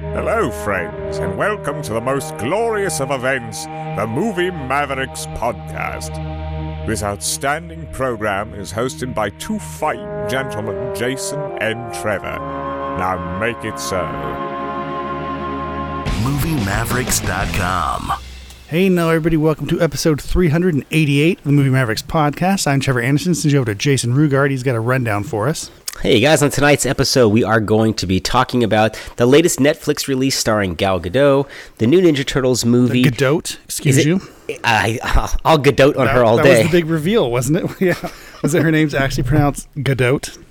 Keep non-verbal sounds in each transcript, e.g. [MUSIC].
Hello, friends, and welcome to the most glorious of events, the Movie Mavericks podcast. This outstanding program is hosted by two fine gentlemen, Jason and Trevor. Now make it so. MovieMavericks.com. Hey, now everybody, welcome to episode 388 of the Movie Mavericks podcast. I'm Trevor Anderson. Send you over to Jason Rugard. He's got a rundown for us. Hey guys, on tonight's episode, we are going to be talking about the latest Netflix release starring Gal Gadot, the new Ninja Turtles movie. Gadot, excuse it- you. I, [LAUGHS] I'll Gadot on That, her all that day. was the big reveal, wasn't it? [LAUGHS] yeah. Was it her name's actually pronounced Gadot?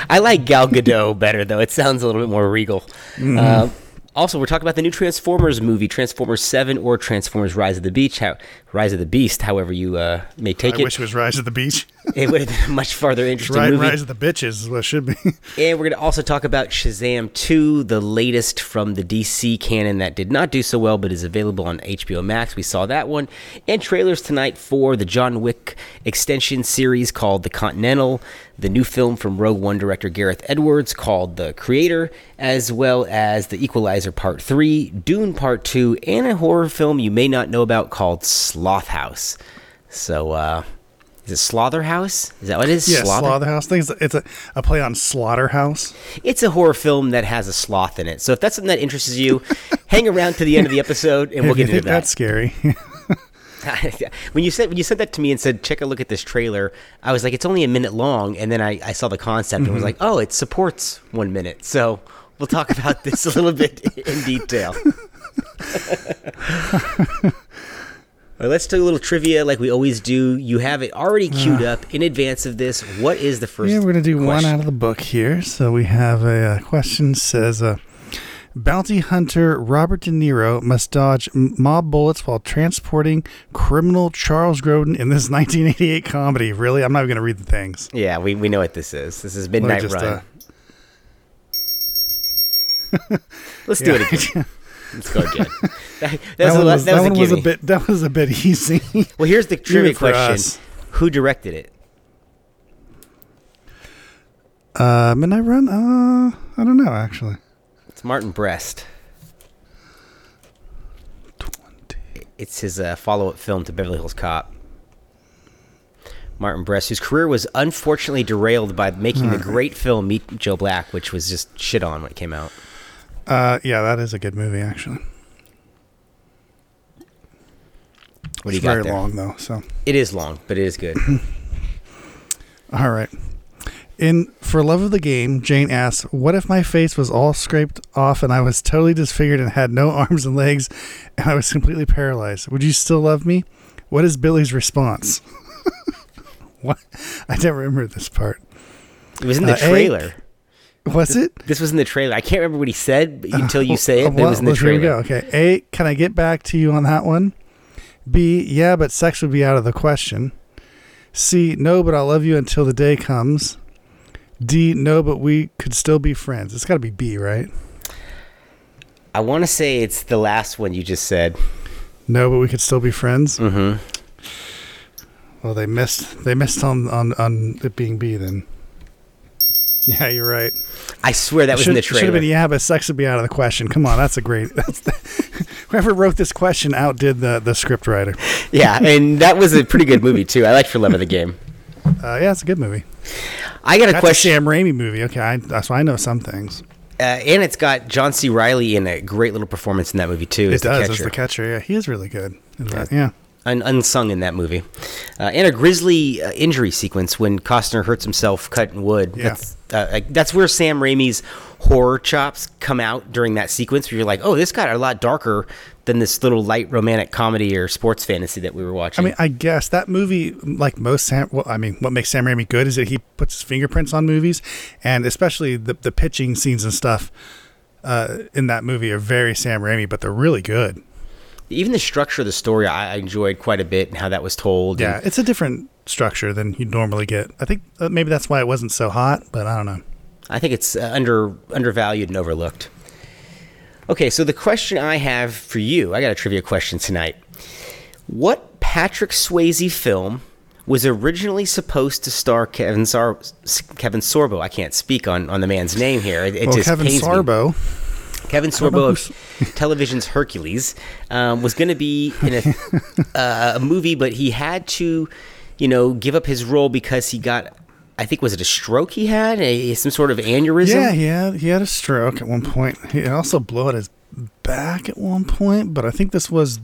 [LAUGHS] I like Gal Gadot better though; it sounds a little bit more regal. Mm-hmm. Uh, also, we're talking about the new Transformers movie, Transformers Seven or Transformers: Rise of the Beach, how, Rise of the Beast, however you uh, may take I it. wish it was Rise of the Beach. It would have been a much farther interesting Rise, movie. Rise of the Bitches is what it should be. [LAUGHS] And we're going to also talk about Shazam 2, the latest from the DC canon that did not do so well but is available on HBO Max. We saw that one. And trailers tonight for the John Wick extension series called The Continental, the new film from Rogue One director Gareth Edwards called The Creator, as well as The Equalizer Part 3, Dune Part 2, and a horror film you may not know about called Slotherhouse. So, uh, is it Slaughterhouse? Is that what it is? yeah, Slaughter- Slaughterhouse. Things. It's a, a play on Slaughterhouse. it's a horror film that has a sloth in it. So if that's something that interests you, [LAUGHS] hang around to the end of the episode and we'll get think into that's scary. [LAUGHS] when you said when you said that to me and said check a look at this trailer, I was like it's only a minute long, and then I, I saw the concept and was mm-hmm. like oh it supports one minute. So we'll talk about this a little bit in detail. [LAUGHS] All right, let's do a little trivia like we always do. You have it already queued up in advance of this. What is the first? Yeah, we're gonna do one out of the book here. So we have a, uh question says, uh, "Bounty hunter Robert De Niro must dodge mob bullets while transporting criminal Charles Grodin in this [LAUGHS] 1988 comedy." Really, I'm not even gonna read the things. Yeah, we, we know what this is. This is Midnight just, Run. uh, [LAUGHS] Let's do [LAUGHS] yeah. it again. Let's go again. [LAUGHS] That, that that's a one lot- was, that that was a one was a bit. That was a bit easy. [LAUGHS] Well, here's the trivia question: us. Who directed it? uh, Midnight Run. Uh, I don't know actually. It's Martin Brest. It's his uh, follow-up film to Beverly Hills Cop. Martin Brest, whose career was unfortunately derailed by making the great film Meet Joe Black, which was just shit on when it came out. Uh, yeah, that is a good movie actually. What do you it's got very there? long though, so. It is long, but it is good. [LAUGHS] All right. In For Love of the Game, Jane asks, What if my face was all scraped off and I was totally disfigured and had no [LAUGHS] arms and legs and I was completely paralyzed? Would you still love me? What is Billy's response? [LAUGHS] what? I don't remember this part. It was in the Uh, trailer. Was it? This was in the trailer. I can't remember what he said until you [LAUGHS] say it. But it was in the well, here we trailer. go. Okay. A, can I get back to you on that one? B, yeah, but sex would be out of the question. C, no, but I'll love you until the day comes. D, no, but we could still be friends. It's got to be B, right? I want to say it's the last one you just said. No, but we could still be friends. Mm-hmm. Well, they missed. They missed on on on it being B. Then. Yeah, you're right. I swear that was in the Should have been yeah, but sex would be out of the question. Come on, that's a great. That's the, [LAUGHS] whoever wrote this question outdid the the script writer. [LAUGHS] yeah, and that was a pretty good movie too. I liked For Love of the Game. Uh, yeah, it's a good movie. I got a That's question, a Sam Raimi movie. Okay, I, that's why I know some things. uh, and it's got John C. Reilly in a great little performance in that movie too. It as the does catcher. as the catcher. Yeah, he is really good. in that, Yeah. Un- unsung in that movie, uh, and a grisly uh, injury sequence when Costner hurts himself cutting wood. Yeah. That's, uh, like, that's where Sam Raimi's horror chops come out during that sequence. Where you're like, oh, this got a lot darker than this little light romantic comedy or sports fantasy that we were watching. I mean, I guess that movie, like most Sam, well, I mean, what makes Sam Raimi good is that he puts his fingerprints on movies, and especially the the pitching scenes and stuff uh, in that movie are very Sam Raimi, but they're really good. Even the structure of the story, I, I enjoyed quite a bit, and how that was told. Yeah, and it's a different structure than you'd normally get. I think uh, maybe that's why it wasn't so hot, but I don't know. I think it's uh, under undervalued and overlooked. Okay, so the question I have for you, I got a trivia question tonight. What Patrick Swayze film was originally supposed to star Kevin Sar- Kevin Sorbo? I can't speak on, on the man's name here. It, it well, just Kevin pains me. Kevin Sorbo of [LAUGHS] television's Hercules um, was going to be in a, [LAUGHS] uh, a movie, but he had to, you know, give up his role because he got, I think, was it a stroke he had, a, some sort of aneurysm? Yeah, he had he had a stroke at one point. He also blew out his back at one point, but I think this was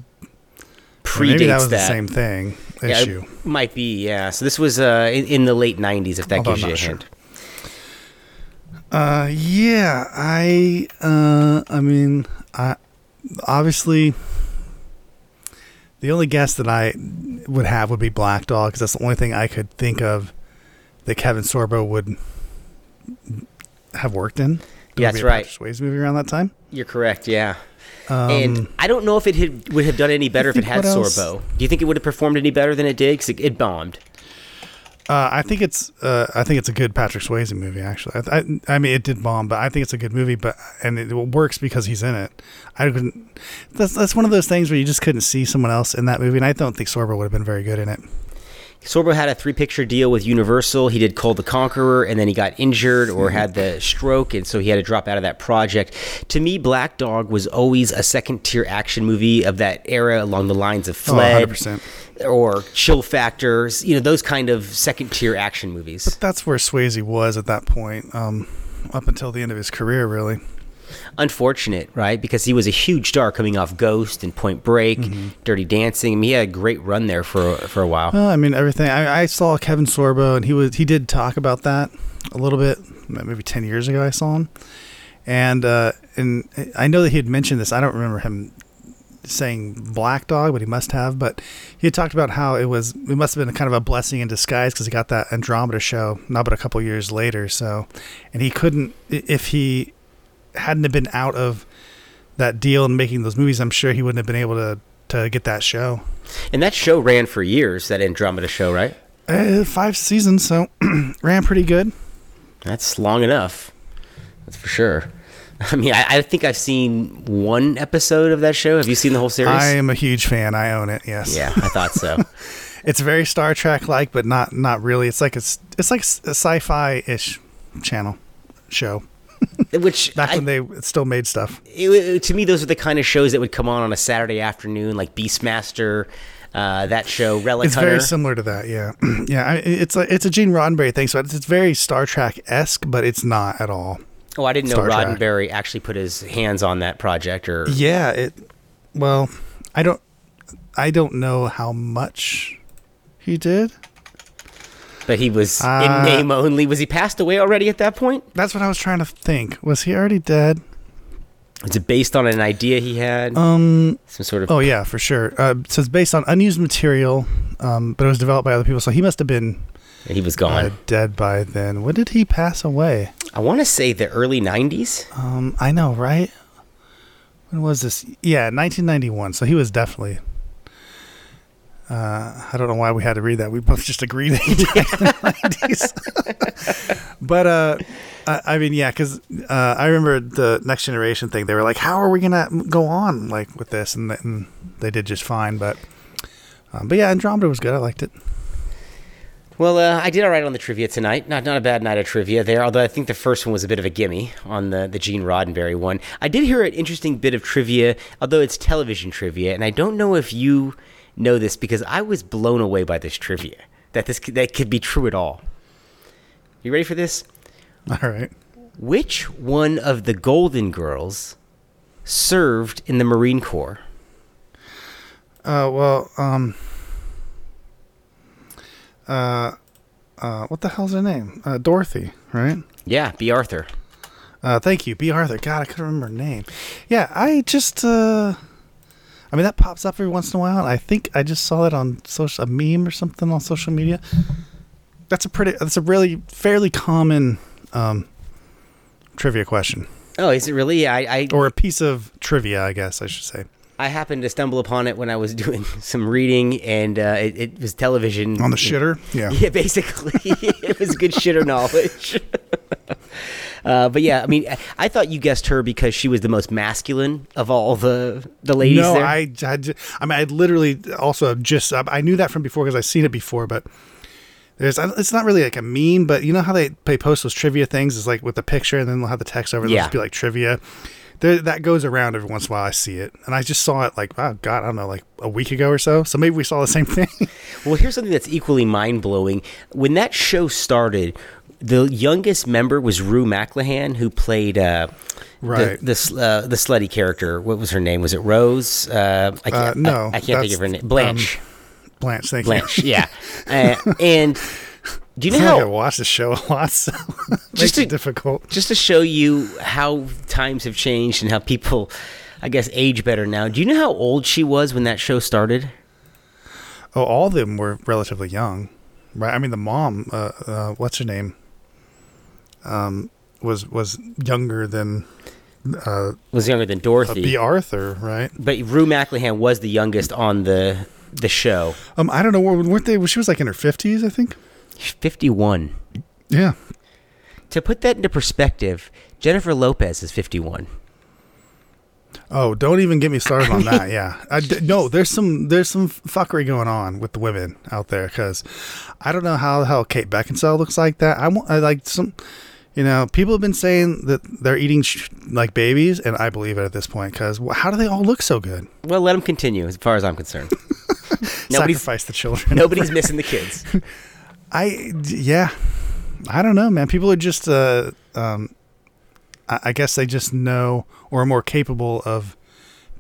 predates maybe that was that. the same thing Yeah, issue. might be, yeah. So this was uh, in, in the late '90s, if that Although gives you a sure. hint. Uh, yeah, I, uh, I mean, I obviously the only guess that I would have would be Black Dog because that's the only thing I could think of that Kevin Sorbo would have worked in. Yeah, that's right. Swayze movie around that time. You're correct, yeah. Um, and I don't know if it had, would have done any better if it had Sorbo. Do you think it would have performed any better than it did? Because it, it bombed. Uh, I think it's uh, I think it's a good Patrick Swayze movie. Actually, I, I, I mean it did bomb, but I think it's a good movie. But and it works because he's in it. I couldn't. That's that's one of those things where you just couldn't see someone else in that movie, and I don't think Sorbo would have been very good in it. Sorbo had a three picture deal with Universal. He did Kull the Conqueror, and then he got injured or had the stroke, and so he had to drop out of that project. To me, Black Dog was always a second tier action movie of that era along the lines of Oh, Fled 100%. Or Chill Factors, you know, those kind of second tier action movies. That's where Swayze was at that point, um, up until the end of his career, really. Unfortunate, right? Because he was a huge star coming off Ghost and Point Break, Mm-hmm. Dirty Dancing. I mean, he had a great run there for for a while. Well, I mean everything. I, I saw Kevin Sorbo, and he was he did talk about that a little bit, maybe ten years ago. I saw him, and uh, and I know that he had mentioned this. I don't remember him saying Black Dog, but he must have. But he had talked about how it was it must have been kind of a blessing in disguise because he got that Andromeda show not but a couple years later. So, and he couldn't if he hadn't have been out of that deal and making those movies. I'm sure he wouldn't have been able to to get that show. And that show ran for years, that Andromeda show, right? Uh, five seasons, so [CLEARS THROAT] ran pretty good. That's long enough. That's for sure. [LAUGHS] I mean, I, I think I've seen one episode of that show. Have you seen the whole series? I am a huge fan. I own it. Yes. yeah, I thought so. [LAUGHS] It's very Star Trek like, but not not really. It's like it's it's like a sci-fi ish channel show [LAUGHS] Which back I- when they still made stuff. it, it- to me, those are the kind of shows that would come on on a Saturday afternoon, like Beastmaster, uh, that show, Relic It's Hunter. very similar to that. Yeah, [CLEARS THROAT] yeah. I, it's a it's a Gene Roddenberry thing, so it's, it's very Star Trek esque, but it's not at all. Oh, I didn't know Star Trek. Roddenberry actually put his hands on that project, or Yeah. It. Well, I don't I don't know how much he did. but he was Uh, in name only. Was he passed away already at that point? That's what I was trying to think. Was he already dead? Was it based on an idea he had? Um. Some sort of Oh yeah, for sure. Uh, so it's based on unused material, um, but it was developed by other people. So he must have been he was uh, gone. dead by then. When did he pass away? I want to say the early '90s. Um, I know, right? When was this? Yeah, 1991. So he was definitely. Uh, I don't know why we had to read that. We both just agreed that he died in the [LAUGHS] 90s. [LAUGHS] but uh, I, I mean, yeah, because uh, I remember the Next Generation thing. They were like, "How are we gonna go on like with this?" And, and they did just fine. But um, but yeah, Andromeda was good. I liked it. Well, uh, I did all right on the trivia tonight. Not not a bad night of trivia there. Although I think the first one was a bit of a gimme on the the Gene Roddenberry one. I did hear an interesting bit of trivia, although it's television trivia, and I don't know if you know this because I was blown away by this trivia that this could- that could be true at all. You ready for this? [LAUGHS] All right. Which one of the Golden Girls served in the Marine Corps? Uh, well, um, uh, uh, what the hell's her name? Uh, Dorothy, right? Yeah, Bea Arthur. Uh, thank you, Bea Arthur. God, I couldn't remember her name. Yeah, I just, uh, I mean, that pops up every once in a while. I think I just saw that on social, a meme or something on social media. That's a pretty, that's a really fairly common, um, trivia question Oh, is it really? I I, or a piece of trivia, I guess I should say. I happened to stumble upon it when I was [LAUGHS] doing some reading, and uh, it, it was television On the shitter? [LAUGHS] Yeah. Yeah, basically, [LAUGHS] it was good shitter knowledge. uh, but yeah, I mean, I, I thought you guessed her because she was the most masculine of all the the ladies no, there. I, I, I mean, I literally also just, I knew that from before because I've seen it before, but there's, it's not really like a meme, but you know how they, they post those trivia things is like with the picture and then they'll have the text over, it'll Yeah. just be like trivia. There, that goes around every once in a while. I see it, and I just saw it like, oh god, I don't know, like a week ago or so. So maybe we saw the same [LAUGHS] thing. Well, here's something that's equally mind blowing. When that show started, the youngest member was Rue McClanahan, who played uh, Right. the the, uh, the slutty character. What was her name? Was it Rose? Uh, I can't, Uh, no, I, I can't think of her name. Blanche. Blanche, thank you. Blanche. you. Yeah. [LAUGHS] Uh, and do you know how I watch the show a lot, so [LAUGHS] Just to- it difficult. Just to show you how times have changed and how people, I guess, age better now. Do you know how old she was when that show started? Oh, all of them were relatively young, right? I mean, the mom, uh, uh, what's her name, um, was was younger than uh, Was younger than uh, Dorothy. Bea Arthur, right? But Rue McClanahan was the youngest on the the show. Um, I don't know, weren't they? She was like in her fifties, I think. Fifty one. Yeah. To put that into perspective, Jennifer Lopez is fifty one. Oh, don't even get me started on that. [LAUGHS] Yeah, I no, there's some there's some fuckery going on with the women out there because I don't know how the hell Kate Beckinsale looks like that. I I like some, you know, people have been saying that they're eating sh- like babies, and I believe it at this point because how do they all look so good? Well, let them continue, as far as I'm concerned. [LAUGHS] nobody's Sacrifice the children. nobody's missing the kids. [LAUGHS] I yeah, I don't know, man. People are just uh um, I, I guess they just know or are more capable of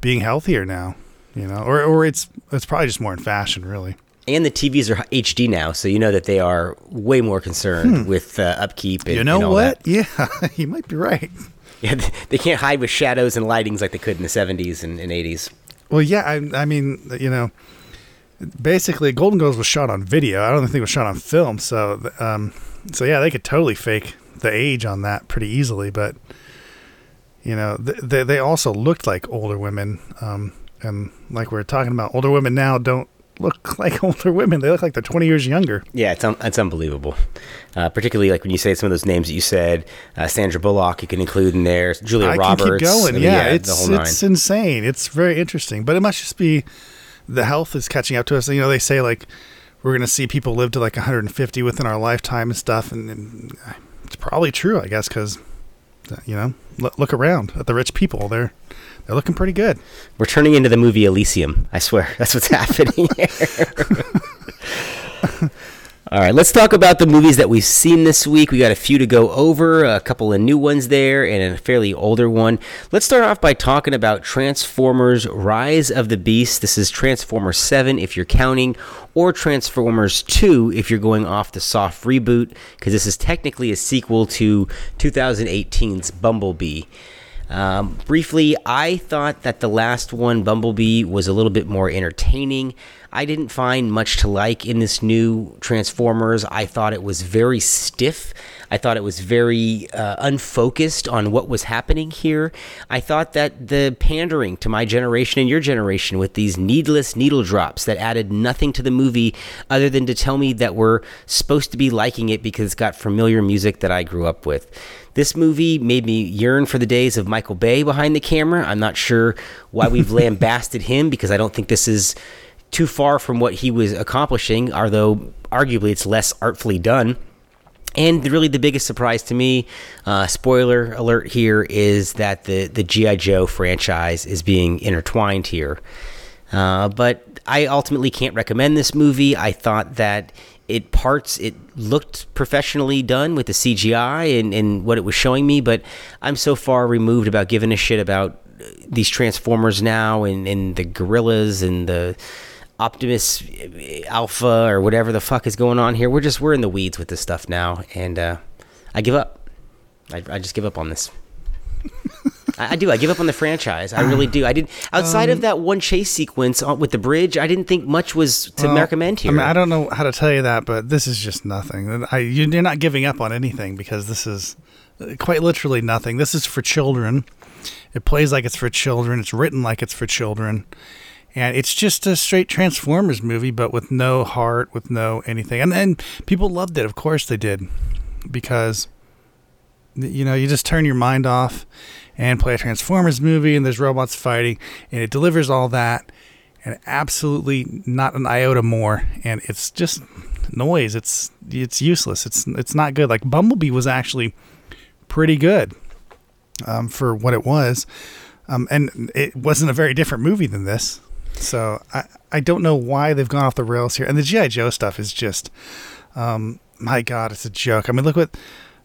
being healthier now, you know, or or it's it's probably just more in fashion, really. And the TVs are HD now, so you know that they are way more concerned with uh, upkeep. And, Hmm. You know and what? that. Yeah, [LAUGHS] you might be right. [LAUGHS] Yeah, they can't hide with shadows and lightings like they could in the 70s and, and 80s. Well, yeah, I, I mean, you know, basically, Golden Girls was shot on video. I don't think it was shot on film. So, um, so yeah, they could totally fake the age on that pretty easily. But you know, th- they they also looked like older women. Um, and like we are talking about, older women now don't look [LAUGHS] like older women. They look like they're twenty years younger. Yeah, it's, un- it's unbelievable. Uh, particularly like when you say some of those names that you said, uh, Sandra Bullock, you can include in there, Julia I Roberts. can keep going. I mean, yeah, the it's it's insane. It's very interesting, but it must just be the health is catching up to us. You know, they say like we're going to see people live to like 150 within our lifetime and stuff, and, and it's probably true, I guess, because uh, you know, look, look around at the rich people. They're they're looking pretty good. We're turning into the movie Elysium. I swear. [LAUGHS] That's what's happening here. [LAUGHS] All right, let's talk about the movies that we've seen this week. We got a few to go over, a couple of new ones there, and a fairly older one. Let's start off by talking about Transformers Rise of the Beast. This is Transformers 7 if you're counting, or Transformers 2 if you're going off the soft reboot, because this is technically a sequel to 2018's Bumblebee. Um, briefly, I thought that the last one, Bumblebee, was a little bit more entertaining. I didn't find much to like in this new Transformers. I thought it was very stiff. I thought it was very uh, unfocused on what was happening here. I thought that the pandering to my generation and your generation with these needless needle drops that added nothing to the movie other than to tell me that we're supposed to be liking it because it's got familiar music that I grew up with. This movie made me yearn for the days of Michael Bay behind the camera. I'm not sure why we've [LAUGHS] lambasted him because I don't think this is too far from what he was accomplishing, although arguably it's less artfully done. And really, the biggest surprise to me, uh, spoiler alert here, is that the the GI Joe franchise is being intertwined here. Uh, but I ultimately can't recommend this movie. I thought that it parts it looked professionally done with the CGI and, and what it was showing me, but I'm so far removed about giving a shit about these Transformers now and, and the gorillas and the Optimus Alpha or whatever the fuck is going on here. We're just we're in the weeds with this stuff now, and uh, I give up. I, I just give up on this. I, I do. I give up on the franchise. I really do. I did. Outside of that one chase sequence with the bridge, I didn't think much was to Well, recommend here. I mean, I don't know how to tell you that, but this is just nothing. I, you- you're not giving up on anything because this is uh, quite literally nothing. This is for children. It plays like it's for children. It's written like it's for children. And it's just a straight Transformers movie, but with no heart, with no anything. And then people loved it. Of course they did. Because, you know, you just turn your mind off and play a Transformers movie, and there's robots fighting, and it delivers all that and absolutely not an iota more and it's just noise it's it's useless it's it's not good like bumblebee was actually pretty good um, for what it was, um, and it wasn't a very different movie than this. So I I don't know why they've gone off the rails here. And the GI Joe stuff is just, um, my God, it's a joke. I mean, look what.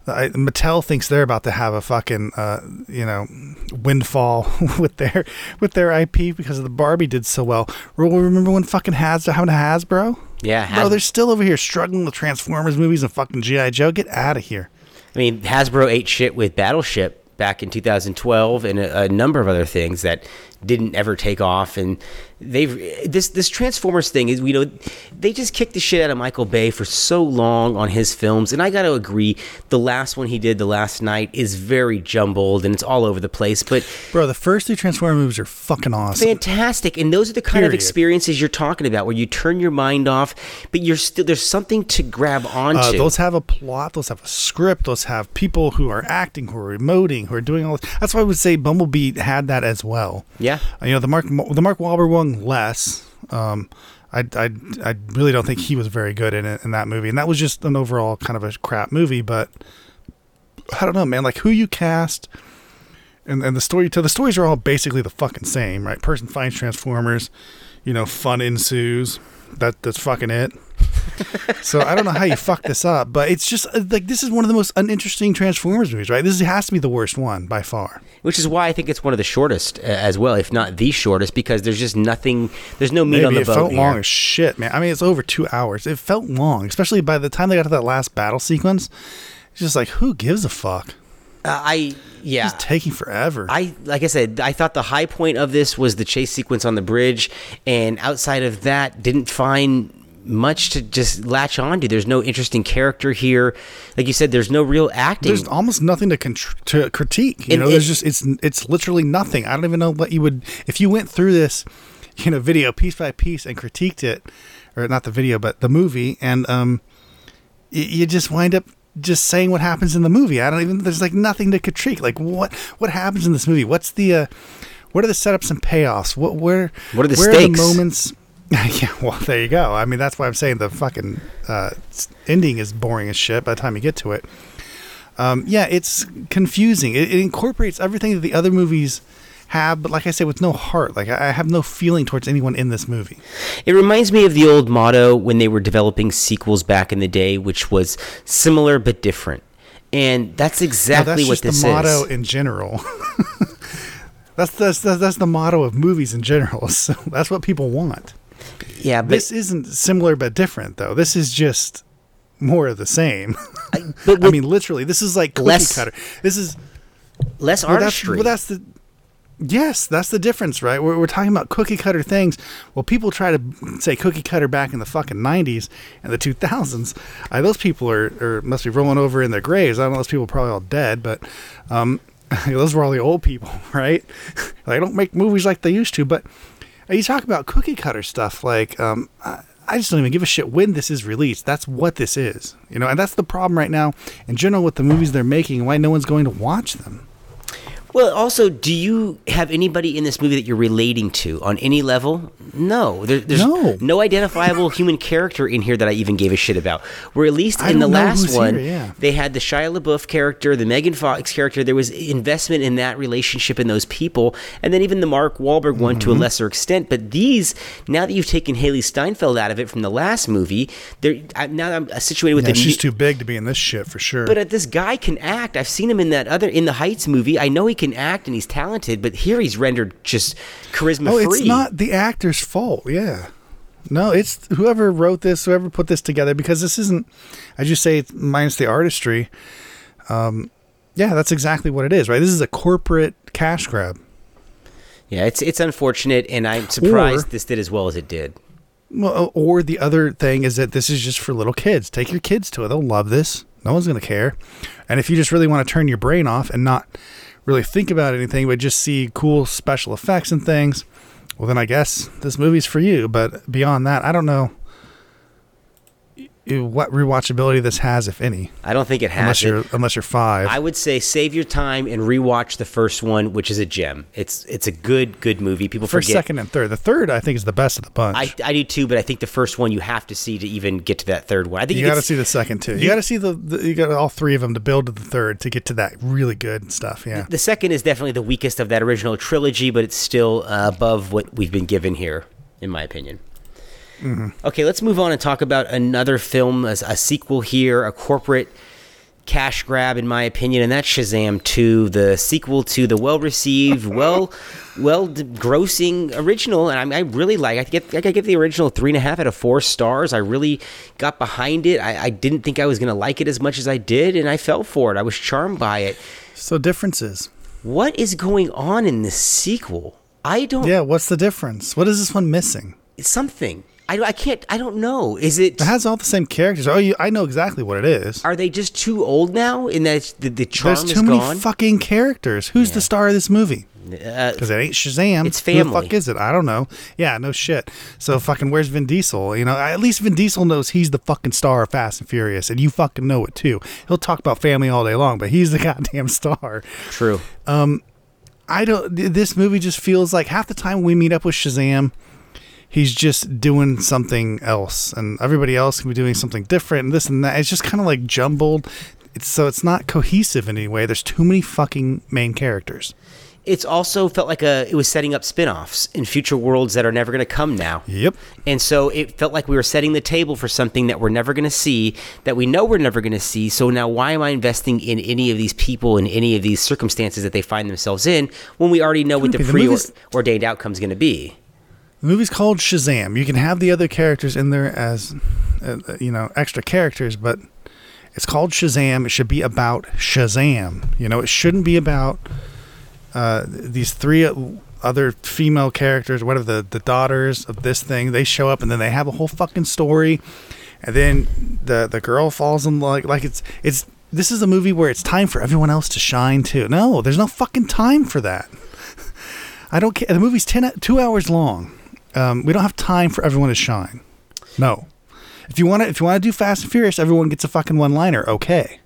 I, Mattel thinks they're about to have a fucking uh, you know windfall [LAUGHS] with their with their IP because of the Barbie did so well. Remember when fucking Has having a Hasbro? Yeah, Bro, they're still over here struggling with Transformers movies and fucking GI Joe. Get out of here. I mean, Hasbro ate shit with Battleship back in 2012 and a, a number of other things that didn't ever take off and they've this this Transformers thing is you know they just kicked the shit out of Michael Bay for so long on his films and I got to agree the last one he did the last night is very jumbled and it's all over the place but Bro, the first two Transformers movies are fucking awesome. fantastic and those are the kind of experiences you're talking about where you turn your mind off but you're still there's something to grab onto Uh, those have a plot. Those have a script. Those have people who are acting, who are emoting, who are doing all. This. That's why I would say Bumblebee had that as well. yeah Uh, You know, the Mark the Mark Wahlberg one less. Um, I, I, I really don't think he was very good in it in that movie, and that was just an overall kind of a crap movie. But I don't know, man. Like who you cast, and and the story. To the stories are all basically the fucking same, right? Person finds Transformers, you know, fun ensues. That that's fucking it. So I don't know how you fuck this up, but it's just uh, like this is one of the most uninteresting Transformers movies, right? This has to be the worst one by far. which is why I think it's one of the shortest uh, as well, if not the shortest, because there's just nothing. There's no meat on Maybe the it bone felt here. long as shit, man. I mean, it's over two hours. It felt long, especially by the time they got to that last battle sequence. It's just like, who gives a fuck? Uh, I yeah. It's taking forever. I like I said, I thought the high point of this was the chase sequence on the bridge, and outside of that, didn't find much to just latch onto. There's no interesting character here. Like you said, there's no real acting. there's almost nothing to contr- to critique. You And know, there's just it's it's literally nothing. I don't even know what you would if you went through this, you know, video piece by piece and critiqued it, or not the video, but the movie, and um, y- you just wind up just saying what happens in the movie. I don't even. There's like nothing to critique. Like what what happens in this movie? What's the uh, what are the setups and payoffs? What where What are the where stakes? Are the moments? [LAUGHS] yeah, well, there you go. I mean, that's why I'm saying the fucking uh, ending is boring as shit by the time you get to it. Um, yeah, it's confusing. It, it incorporates everything that the other movies have, but like I said, with no heart. Like I I have no feeling towards anyone in this movie. It reminds me of the old motto when they were developing sequels back in the day, which was similar but different. And that's No, exactly that's what this the motto is. in general. [LAUGHS] that's, that's that's that's the motto of movies in general. [LAUGHS] So that's what people want. Yeah, but, This isn't similar but different, though. This is just more of the same. [LAUGHS] but I mean, literally, this is like cookie Less- cutter. This is less well, that's, artistry. well, that's the yes, that's the difference, right? We're, we're talking about cookie cutter things. Well, people try to say cookie cutter back in the fucking nineties and the two thousands. Uh, those people are, are must be rolling over in their graves. I don't know. Those people are probably all dead, but um, [LAUGHS] those were all the old people, [LAUGHS] right? they don't make movies like they used to. But you talk about cookie cutter stuff, like um, I, I just don't even give a shit when this is released. That's what this is, you know, and that's the problem right now in general with the movies they're making. Why no one's going to watch them? Well, also, do you have anybody in this movie that you're relating to on any level? No, there, there's No. identifiable human character in here that I even gave a shit about. Where at least in the last one, here, yeah. they had the Shia LaBeouf character, the Megan Fox character. There was investment in that relationship in those people, and then even the Mark Wahlberg one Mm-hmm. to a lesser extent. But these, now that you've taken Hailee Steinfeld out of it from the last movie, they're I, now I'm situated with Yeah, the she's new- too big to be in this shit for sure. but uh, this guy can act. I've seen him in that other in the Heights movie. I know he can act and he's talented, but here he's rendered just charisma oh, it's not the actor's fault. Yeah. No, it's whoever wrote this, whoever put this together, because this isn't, as you say, minus the artistry. Um, yeah, that's exactly what it is, right? This is a corporate cash grab. Yeah, it's it's unfortunate, and I'm surprised this did as well as it did. Well, or the other thing is that this is just for little kids. Take your kids to it; they'll love this. No one's going to care. And if you just really want to turn your brain off and not really think about anything, but just see cool special effects and things, well, then I guess this movie's for you. But beyond that, I don't know. Uh, what rewatchability this has, if any, I don't think it has unless you're unless you're five. I would say save your time and rewatch the first one, which is a gem. It's it's a good good movie. People First, forget. second, and third. The third, I think, is the best of the bunch. I, I do too, but I think the first one you have to see to even get to that third one. I think you got to see the second too. You, you- got to see the, the you got all three of them to build to the third to get to that really good stuff. Yeah. the second is definitely the weakest of that original trilogy, but it's still uh, above what we've been given here, in my opinion. Mm-hmm. Okay, let's move on and talk about another film, as a sequel here, a corporate cash grab, in my opinion, and that's Shazam 2, the sequel to the well-received, [LAUGHS] well, well grossing original. And I, I really like. I get, I give the original three and a half out of four stars. I really got behind it. I, I didn't think I was going to like it as much as I did, and I fell for it. I was charmed by it. So differences. What is going on in this sequel? I don't. Yeah. What's the difference? What is this one missing? Something. I, I can't. I don't know. Is it? It has all the same characters. Oh, you, I know exactly what it is. Are they just too old now? In that the, the charm There's too many gone. fucking characters. Who's the star of this movie? Uh, Because it ain't Shazam. It's Who the fuck is it? I don't know. Yeah, no shit. So fucking where's Vin Diesel? You know, at least Vin Diesel knows he's the fucking star of Fast and Furious, and you fucking know it too. He'll talk about family all day long, but he's the [LAUGHS] goddamn star. true. Um, I don't. This movie just feels like half the time we meet up with Shazam, he's just doing something else, and everybody else can be doing something different, and this and that. It's just kind of like jumbled. It's so it's not cohesive in any way. There's too many fucking main characters. It's also felt like a. It was setting up spin-offs in future worlds that are never going to come now. Yep. And so it felt like we were setting the table for something that we're never going to see, that we know we're never going to see. So now, why am I investing in any of these people in any of these circumstances that they find themselves in when we already know what the The movie's- preordained outcome is going to be? The movie's called Shazam. You can have the other characters in there as, uh, you know, extra characters, but it's called Shazam. It should be about Shazam. You know, it shouldn't be about uh, these three other female characters, whatever the the daughters of this thing. They show up and then they have a whole fucking story, and then the the girl falls in like like it's it's. This is a movie where it's time for everyone else to shine too. No, there's no fucking time for that. [LAUGHS] I don't care. The movie's ten, two hours long. Um, we don't have time for everyone to shine. No. If you want to, if you want to do Fast and Furious, everyone gets a fucking one-liner. Okay.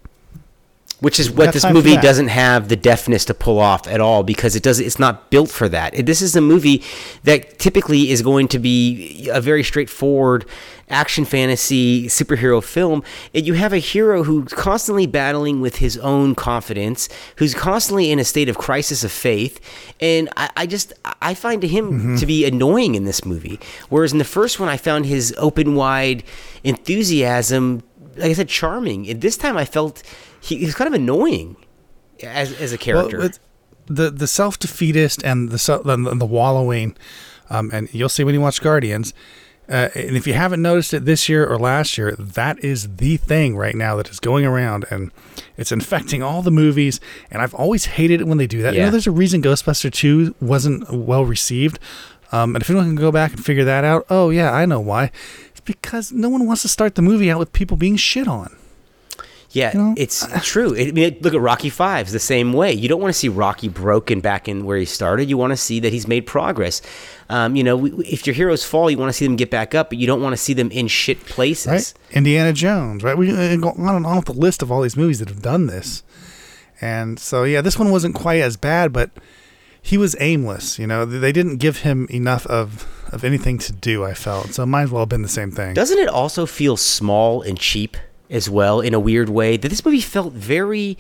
Which is what this movie doesn't have the deftness to pull off at all because it does it's not built for that. This is a movie that typically is going to be a very straightforward action fantasy superhero film. And you have a hero who's constantly battling with his own confidence, who's constantly in a state of crisis of faith, and I, I just I find him Mm-hmm. to be annoying in this movie. Whereas in the first one, I found his open wide enthusiasm like I said, charming. And this time I felt he, he was kind of annoying as, as a character. Well, the the self defeatist and the and the, the wallowing, um, and you'll see when you watch Guardians. Uh, and if you haven't noticed it this year or last year, that is the thing right now that is going around, and it's infecting all the movies. And I've always hated it when they do that. You know, there's a reason Ghostbuster Two wasn't well received. Um, and if anyone can go back and figure that out, oh yeah, I know why. It's because no one wants to start the movie out with people being shit on. Yeah, you know, it's true. I mean, look at Rocky Five's the same way. You don't want to see Rocky broken back in where he started. You want to see that he's made progress. Um, you know, we, if your heroes fall, you want to see them get back up, but you don't want to see them in shit places. right? Indiana Jones, right? We uh, go on and on with the list of all these movies that have done this. And so, yeah, this one wasn't quite as bad, but he was aimless. You know, they didn't give him enough of of anything to do. I felt so. It might as well have been the same thing. Doesn't it also feel small and cheap as well in a weird way? That this movie felt very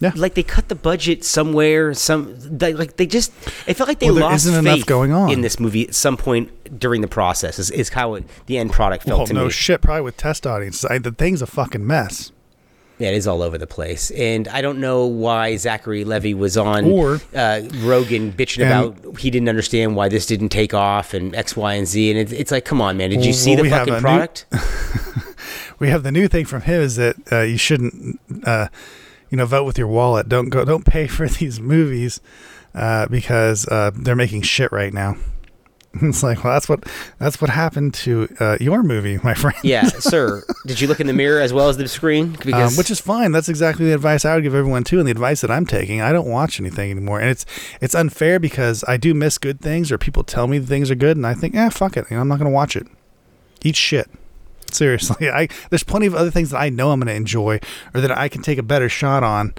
Yeah. like they cut the budget somewhere. Some they, like they just it felt like they Well, there lost isn't enough going on. in this movie at some point during the process. Is, is how it, the end product felt well, to no me. shit. Probably with test audiences, I, the thing's a fucking mess. Yeah, it is all over the place, and I don't know why Zachary Levi was on Or- uh, Rogan bitching And- about he didn't understand why this didn't take off and X, Y, and Z, and it's, it's like, come on, man, did you Well, see the fucking a new- product? [LAUGHS] We have the new thing from him is that uh, you shouldn't, uh, you know, vote with your wallet. Don't go. Don't pay for [LAUGHS] these movies uh, because uh, they're making shit right now. [LAUGHS] It's like, well, that's what that's what happened to uh, your movie, my [LAUGHS] friend. yeah, sir. Did you look in the mirror as well as the screen? Um, which is fine. That's exactly the advice I would give everyone too, and the advice that I'm taking. I don't watch anything anymore, and it's it's unfair because I do miss good things, or people tell me things are good, and I think, eh, fuck it, you know, I'm not gonna watch it. Eat shit. Seriously, [LAUGHS] I there's plenty of other things that I know I'm going to enjoy or that I can take a better shot on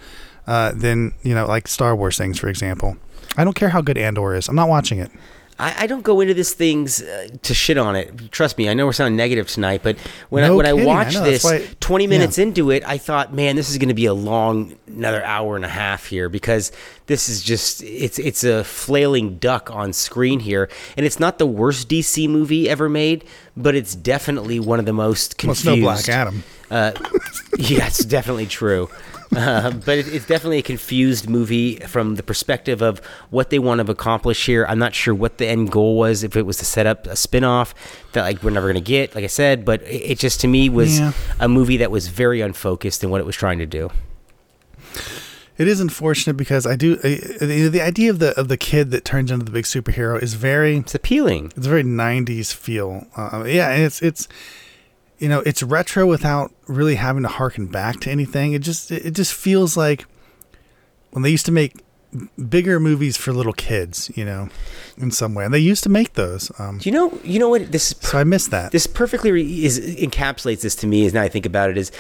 uh, than you know, like Star Wars things, for example. I don't care how good Andor is. I'm not watching it. I, I don't go into this things uh, to shit on it. Trust me, I know we're sounding negative tonight, but when No I when I kidding, I watched know, this, why- 20 minutes yeah. into it, I thought, man, this is going to be a long, another hour and a half here because this is just it's it's a flailing duck on screen here, and it's not the worst DC movie ever made, but it's definitely one of the most Well, it's no Black Adam. Uh, [LAUGHS] yeah, it's definitely true. Uh, [LAUGHS] but it, it's definitely a confused movie from the perspective of what they want to accomplish here. I'm not sure what the end goal was, if it was to set up a spin off that like we're never going to get, like I said, but it, it just to me was Yeah. a movie that was very unfocused in what it was trying to do. It is unfortunate because I do uh, the, the idea of the of the kid that turns into the big superhero is very It's appealing. it's a very 90s feel. Uh, yeah, it's it's you know, it's retro without really having to harken back to anything. It just it just feels like when they used to make bigger movies for little kids, you know, in some way. And they used to make those. Um, Do you know? You know what? This is so I miss that. this perfectly re- is encapsulates this to me as now I think about it is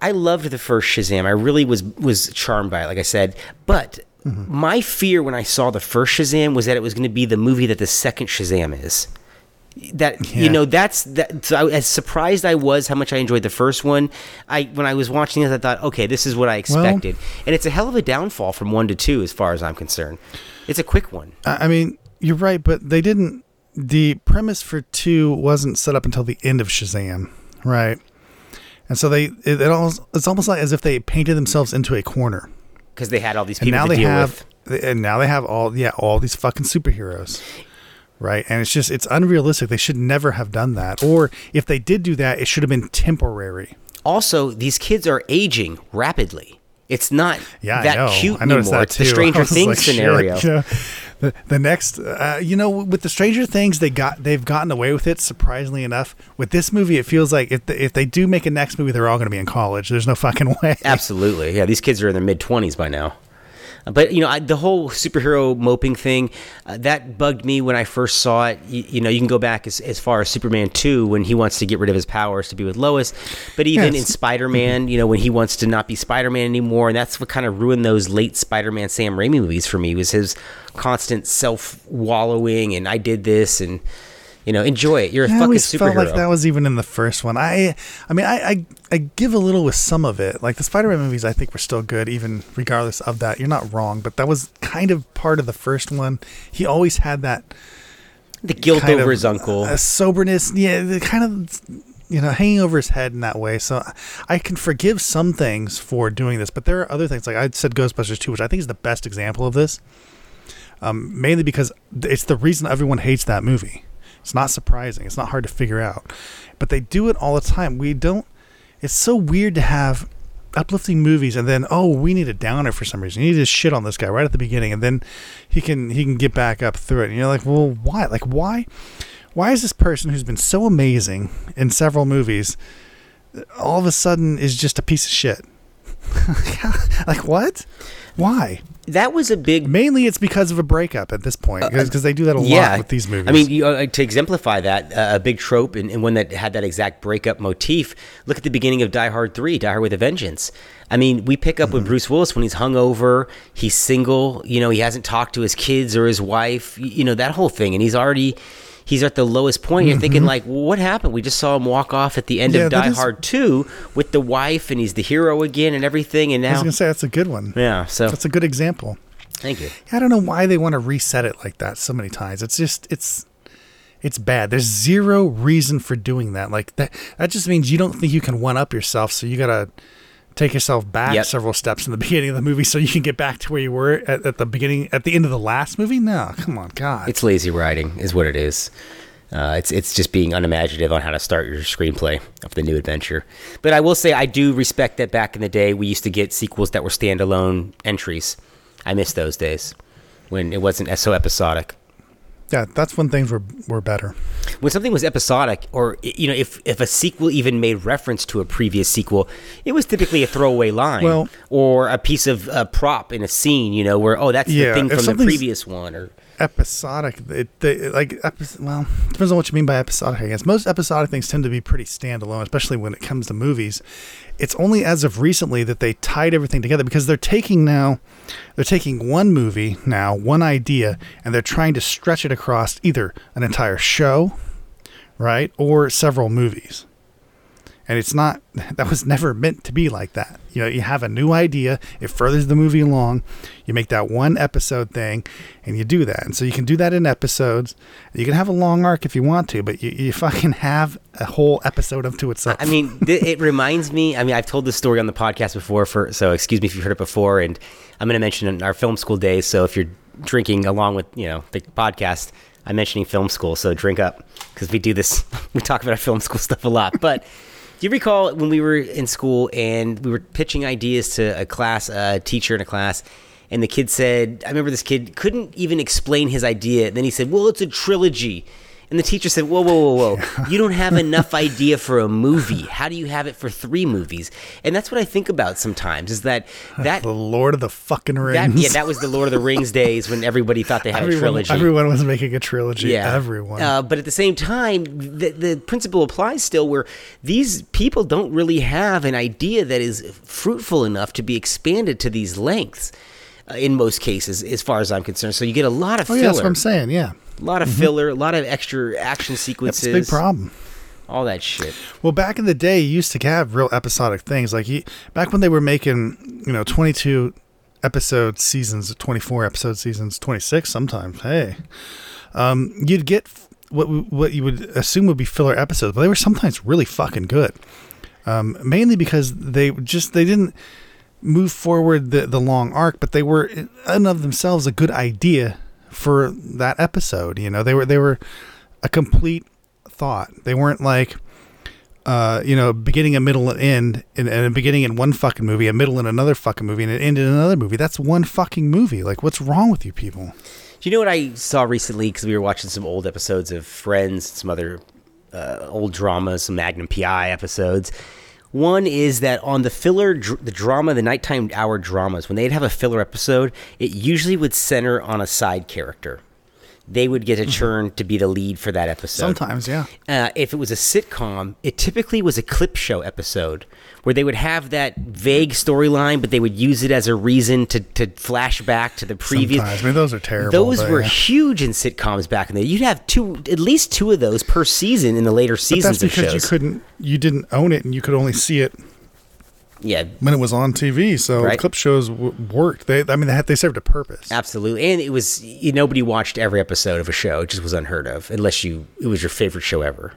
I loved the first Shazam. I really was was charmed by it, like I said. But Mm-hmm. my fear when I saw the first Shazam was that it was going to be the movie that the second Shazam is. That you know, that's that. So I, as surprised I was how much I enjoyed the first one, I when I was watching this, I thought, okay, this is what I expected, and it's a hell of a downfall from one to two, as far as I'm concerned. It's a quick one. I I mean, you're right, but they didn't. The premise for two wasn't set up until the end of Shazam, right? And so they it, it almost it's almost like as if they painted themselves into a corner, because they had all these and people now to they deal have with. and now they have all yeah all these fucking superheroes, right? And it's just it's unrealistic. They should never have done that, or if they did do that, it should have been temporary. Also, these kids are aging rapidly. It's not Yeah, that I know. cute I noticed anymore. that It's too. [LAUGHS] the Stranger Things like, shit, scenario. you know, the, the next, uh, you know, with the Stranger Things, they got they've gotten away with it. Surprisingly enough, with this movie, it feels like if the, if they do make a next movie, they're all going to be in college. There's no fucking [LAUGHS] way. Absolutely. Yeah, these kids are in their mid 20s by now. But you know, I, the whole superhero moping thing uh, that bugged me when I first saw it. You, you know, you can go back as, as far as Superman two when he wants to get rid of his powers to be with Lois, but even Yes. in Spider Man, you know, when he wants to not be Spider Man anymore, and that's what kind of ruined those late Spider Man Sam Raimi movies for me was his constant self wallowing and I did this and you know enjoy it. You're a I fucking superhero. felt like that was even in the first one. I, I mean, I, I, I give a little with some of it. Like the Spider-Man movies, I think were still good, even regardless of that. You're not wrong, but that was kind of part of the first one. He always had that the guilt over of, his uncle. uh, soberness, yeah, the kind of you know hanging over his head in that way. So I can forgive some things for doing this, but there are other things like I said, Ghostbusters two, which I think is the best example of this. Um, mainly because it's the reason everyone hates that movie. It's not surprising. It's not hard to figure out, but they do it all the time. We don't. It's so weird to have uplifting movies and then oh we need a downer for some reason you need to shit on this guy right at the beginning and then he can he can get back up through it and you're like well why like why why is this person who's been so amazing in several movies all of a sudden is just a piece of shit [LAUGHS] [LAUGHS] like what why that was a big mainly it's because of a breakup at this point because they do that a lot with these movies I mean, you, uh, to exemplify that, uh, a big trope and, and one that had that exact breakup motif. Look at the beginning of Die Hard Three, Die Hard with a Vengeance. I mean, we pick up with Mm-hmm. Bruce Willis when he's hungover, he's single. You know, he hasn't talked to his kids or his wife. You know that whole thing, and he's already. He's at the lowest point. You're thinking like, well, what happened? We just saw him walk off at the end Mm-hmm. Yeah, of Die is- Hard Two with the wife, and he's the hero again, and everything. And now i was gonna say that's a good one yeah. So that's a good example thank you. I don't know why they want to reset it like that so many times. It's just it's it's bad. There's zero reason for doing that. Like that that just means you don't think you can one up yourself, so you gotta take yourself back Yep. several steps in the [LAUGHS] beginning of the movie so you can get back to where you were at, at the beginning at the end of the last movie. No, come on, God. It's lazy writing, is what it is. Uh, it's it's just being unimaginative on how to start your screenplay of the new adventure. But I will say I do respect that back in the day we used to get sequels that were standalone entries. I miss those days when it wasn't so episodic. Yeah, that's when things were were better. When something was episodic, or you know, if if a sequel even made reference to a previous sequel, it was typically a throwaway line Well- or a piece of uh, prop in a scene. You know, where oh, that's Yeah, the thing from the previous one, or episodic. It, they, like, epi- well, depends on what you mean by episodic. I guess most episodic things tend to be pretty standalone, especially when it comes to movies. It's only as of recently that they tied everything together because they're taking now, they're taking one movie now, one idea, and they're trying to stretch it across either an entire show, right, or several movies and it's not [LAUGHS] that was never meant to be like that you know you have a new idea it furthers the movie along you make that one episode thing and you do that and so you can do that in episodes you can have a long arc if you want to but you, you [LAUGHS] fucking have a whole episode of to itself I mean, [LAUGHS] th- it reminds me. I mean, I've told this story on the podcast before, for so excuse me if you've heard it before, and I'm going to mention in our film school days. So if you're drinking along with you know the podcast, I'm mentioning film school, so drink up because we do this. We talk about our film school stuff a lot, but. Do you recall when we were in school and we were pitching ideas to a class, a teacher in a class, and the kid said, I remember this kid couldn't even explain his idea. Then he said, Well, it's a trilogy. And the teacher said, Whoa, whoa, whoa, whoa. You don't have enough idea for a movie. How do you have it for three movies? And that's what I think about sometimes is that that. the lord of the fucking That, rings yeah, that was the Lord of the Rings days when everybody thought they had a trilogy. everyone was making a trilogy Yeah. everyone Uh, but at the same time, the, the principle applies still where these people don't really have an idea that is fruitful enough to be expanded to these lengths uh, in most cases, as far as I'm concerned. So you get a lot of oh filler. yeah that's what i'm saying yeah A lot of filler, a lot of extra action sequences. that's a big problem All that shit. Well, back in the day, you used to have real episodic things. Like you, back when they were making, you know, 22 episode seasons, 24 episode seasons, 26 sometimes. Hey, um, you'd get f- what what you would assume would be filler episodes, but they were sometimes really fucking good. Um, mainly because they just they didn't move forward the the long arc, but they were in and of themselves a good idea for that episode. You know, they were they were a complete thought. They weren't like uh, you know, beginning, a middle, and end, and, and a beginning in one fucking movie, a middle in another fucking movie, and an end in another movie. That's one fucking movie. Like, what's wrong with you people? Do you know what I saw recently? Because we were watching some old episodes of Friends, some other uh, old dramas, some Magnum PI episodes. One is that on the filler, dr- the drama, the nighttime hour dramas, when they'd have a filler episode, it usually would center on a side character. They would get a turn to be the lead for that episode. Sometimes, yeah. Uh, if it was a sitcom, it typically was a clip show episode where they would have that vague storyline, but they would use it as a reason to, to flash back to the previous. Sometimes. I mean, those are terrible. Those were yeah. huge in sitcoms back in the day. You'd have two, at least two of those per season in the later seasons. But that's because of you couldn't, you didn't own it, and you could only see it yeah, when it was on TV. So Right. clip shows w- worked. They, I mean, they, had, they served a purpose. absolutely. And it was you, nobody watched every episode of a show. It just was unheard of unless you it was your favorite show ever.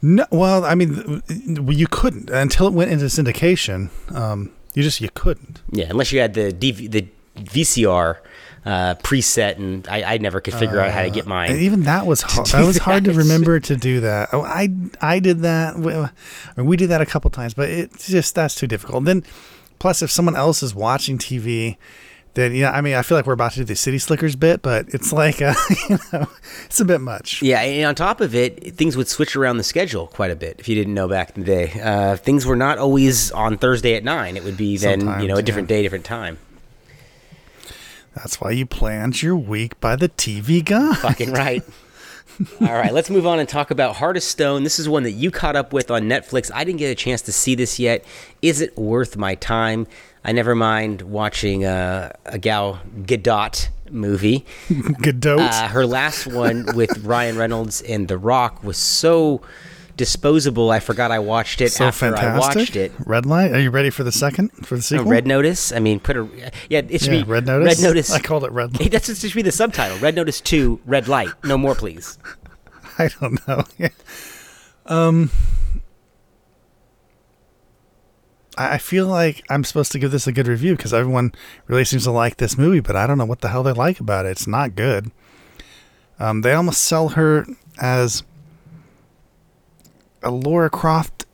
No, well, I mean, you couldn't until it went into syndication. Um, you just you couldn't. Yeah, unless you had the DV, the VCR uh, preset, and I, I never could figure out how to get mine. even that was [LAUGHS] hard. That was hard to remember to do that. Oh, I I did that. We, mean, we did that a couple times, but it's just that's too difficult. then, plus, if someone else is watching TV, then yeah, I mean, I feel like we're about to do the City Slickers bit, but it's like uh, [LAUGHS] you know, it's a bit much. Yeah, and on top of it, things would switch around the schedule quite a bit. If you didn't know back in the day, uh, things were not always on Thursday at nine. It would be then you know a different yeah. day, different time. That's why you planned your week by the TV Guide. Fucking right. [LAUGHS] All right, let's move on and talk about Heart of Stone. This is one that you caught up with on Netflix. I didn't get a chance to see this yet. Is it worth my time? I never mind watching uh, a Gal Gadot movie. [LAUGHS] Godot. Uh, her last one with [LAUGHS] Ryan Reynolds and The Rock was so disposable. I forgot I watched it so after fantastic. I watched it. Red light. Are you ready for the second for the sequel? Red Notice. I mean, put a yeah. It should Yeah, be Red Notice. Red Notice. I called it Red Hey, Light. [LAUGHS] that's just should be the subtitle. Red Notice Two. Red Light. No more, please. I don't know. um, I feel like I'm supposed to give this a good review because everyone really seems to like this movie, but I don't know what the hell they like about it. It's not good. Um, they almost sell her as a Laura Croft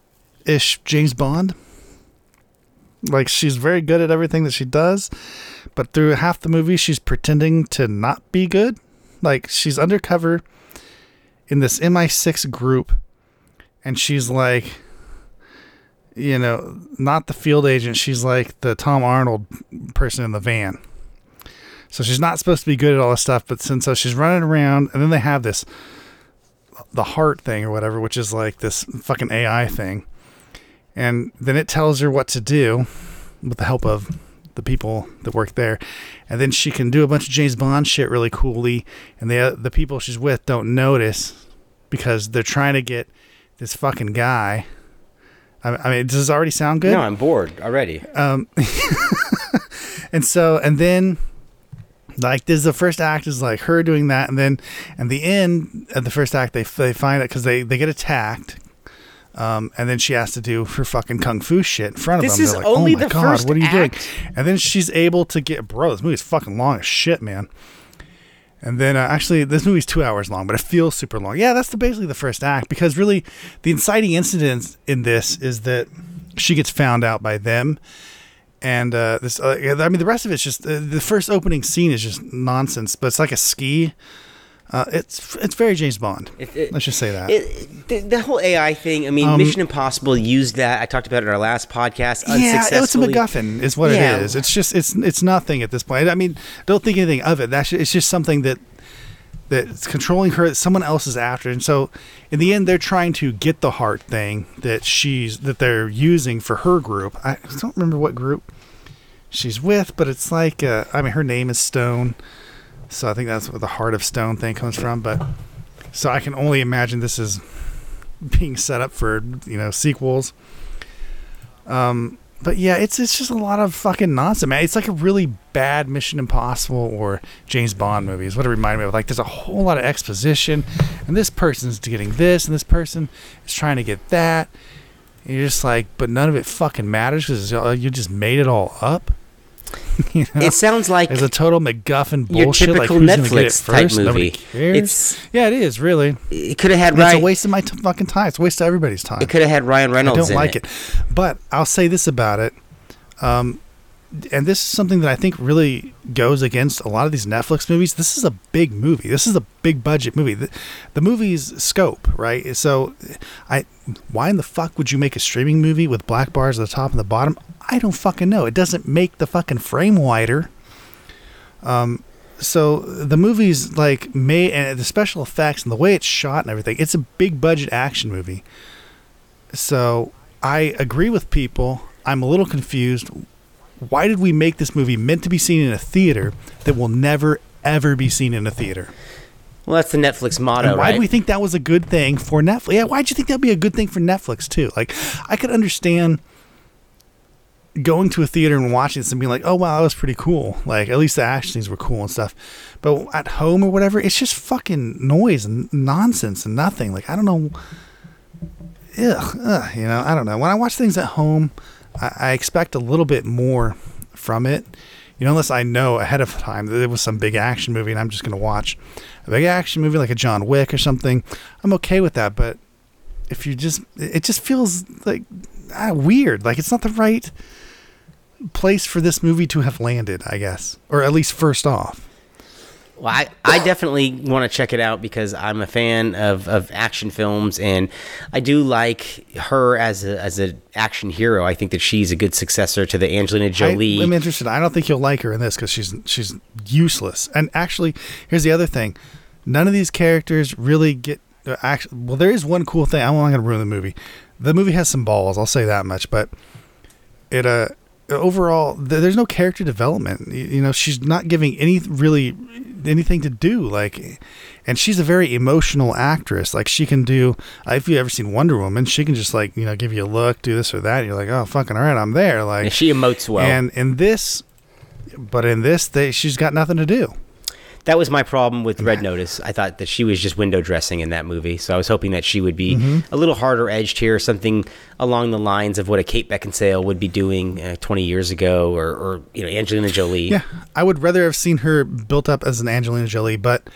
ish James Bond. Like she's very good at everything that she does, but through half the movie she's pretending to not be good. Like she's undercover in this MI6 group and she's like you know, not the field agent, she's like the Tom Arnold person in the van. So she's not supposed to be good at all this stuff, but since so she's running around, and then they have this the heart thing or whatever, which is like this fucking AI thing, and then it tells her what to do with the help of the people that work there, and then she can do a bunch of James Bond shit really coolly, and the the people she's with don't notice because they're trying to get this fucking guy. I, I mean, does this already sound good? No, I'm bored already. Um, [LAUGHS] and so, and then, like, this is the first act is like her doing that, and then, and the end of the first act, they they find it because they they get attacked. Um, and then she has to do her fucking kung fu shit in front of This them. is They're like, only oh my the god, first what are you doing? And then she's able to get, bro, this movie's fucking long as shit, man. And then uh, actually, this movie's two hours long, but it feels super long. Yeah, that's the, basically the first act because really, the inciting incident in this is that she gets found out by them, and uh, this. Uh, I mean, the rest of it's just uh, the first opening scene is just nonsense, but it's like a ski. Uh, it's it's very James Bond. It- it- Let's just say that. It, the, the whole AI thing. I mean, Um, Mission Impossible used that. I talked about it in our last podcast. yeah, it's a. MacGuffin, is what Yeah. it is. It's just it's it's nothing at this point. I mean, don't think anything of it. That's it's just something that that's controlling her. That someone else is after, and so in the end, they're trying to get the heart thing that she's that they're using for her group. I don't remember what group she's with, but it's like uh, I mean, her name is Stone, so I think that's where the Heart of Stone thing comes from. But so I can only imagine this is being set up for you know sequels. Um, but yeah, it's it's just a lot of fucking nonsense, man. It's like a really bad Mission Impossible or James Bond movie is what it reminded me of. Like there's a whole lot of exposition, and this person's getting this, and this person is trying to get that. And you're just like, but none of it fucking matters because you just made it all up. [LAUGHS] you know? It sounds like It's a total MacGuffin bullshit. like typical it Netflix type? Movie. It's yeah, it is really. it could have had And It's a waste of my t- fucking time. It's a waste of everybody's time. It could have had Ryan Reynolds. I don't like it. But I'll say this about it. Um, and this is something that I think really goes against a lot of these Netflix movies. This is a big movie. This is a big budget movie. The, the movie's scope, right? So, I why in the fuck would you make a streaming movie with black bars at the top and the bottom? I don't fucking know. It doesn't make the fucking frame wider. Um, so the movie's like made and the special effects and the way it's shot and everything. It's a big budget action movie. So I agree with people. I'm a little confused. Why did we make this movie meant to be seen in a theater that will never ever be seen in a theater? Well, that's the Netflix motto, and why right? do we think that was a good thing for Netflix? Yeah, why'd you think that'd be a good thing for Netflix too? Like, I could understand going to a theater and watching this and being like, "Oh wow, that was pretty cool." Like, at least the action scenes were cool and stuff. But at home or whatever, it's just fucking noise and nonsense and nothing. Like, I don't know. Ugh, ugh, you know, I don't know. When I watch things at home, I, I expect a little bit more from it. You know, unless I know ahead of time that it was some big action movie and I'm just going to watch a big action movie like a John Wick or something, I'm okay with that. But if you just, it just feels like ah, weird. Like it's not the right place for this movie to have landed, I guess, or at least first off. Well, I, I definitely want to check it out because I'm a fan of, of action films and I do like her as a as an action hero. I think that she's a good successor to the Angelina Jolie. I, am interested. I don't think you'll like her in this because she's she's useless. And actually, here's the other thing: none of these characters really get. Uh, actually, well, there is one cool thing. I'm not going to ruin the movie. The movie has some balls. I'll say that much. But it uh overall, th- there's no character development. You, you know, she's not giving any really anything to do. Like, and she's a very emotional actress. Like, she can do. Uh, if you've ever seen Wonder Woman, she can just like you know give you a look, do this or that. And you're like, oh fucking all right, I'm there. Like, and she emotes well. and in this, but in this, they, she's got nothing to do. That was my problem with Red Notice. I thought that she was just window dressing in that movie. So I was hoping that she would be Mm-hmm. a little harder edged here, something along the lines of what a Kate Beckinsale would be doing uh, 20 years ago or, or you know Angelina Jolie. Yeah, I would rather have seen her built up as an Angelina Jolie, but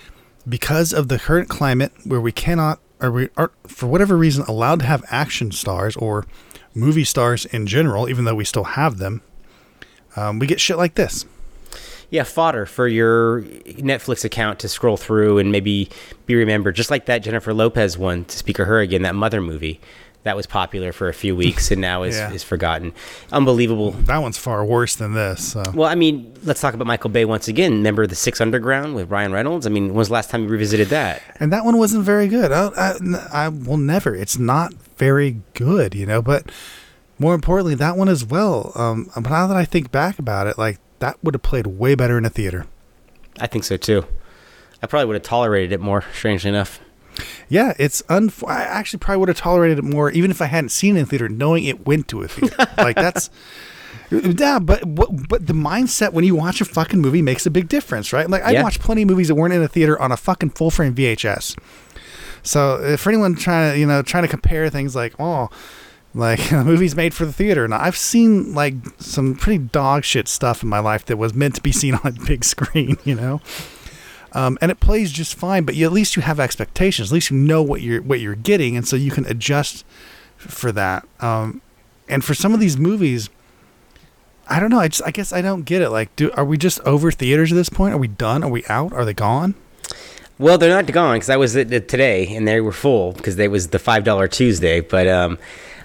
because of the current climate where we cannot, or we are for whatever reason allowed to have action stars or movie stars in general, even though we still have them, um, we get shit like this. Yeah, fodder for your Netflix account to scroll through and maybe be remembered, just like that Jennifer Lopez one. To speak of her again, that Mother movie. that was popular for a few weeks and now is, [LAUGHS] Yeah. is forgotten. Unbelievable. That one's far worse than this. So. Well, I mean, let's talk about Michael Bay once again. Remember the Six Underground with Ryan Reynolds? I mean, when was the last time you revisited that? And that one wasn't very good. I, I, I will never. It's not very good, you know. But more importantly, that one as well. Um, but now that I think back about it, like that would have played way better in a theater. I think so too. I probably would have tolerated it more, strangely enough. Yeah, it's un. I actually probably would have tolerated it more, even if I hadn't seen it in theater, knowing it went to a theater. [LAUGHS] like that's. Yeah, but but the mindset when you watch a fucking movie makes a big difference, right? Like I Yeah. watched plenty of movies that weren't in a theater on a fucking full frame VHS. So if for anyone trying to you know trying to compare things like oh like [LAUGHS] movies made for the theater and I've seen like some pretty dog shit stuff in my life that was meant to be [LAUGHS] seen on big screen, you know. Um, and it plays just fine, but you, at least you have expectations. At least you know what you're what you're getting, and so you can adjust for that. Um, and for some of these movies, I don't know. I just I guess I don't get it. Like, do are we just over theaters at this point? Are we done? Are we out? Are they gone? Well, they're not gone because I was at it today and they were full because they was the five dollar Tuesday. But um,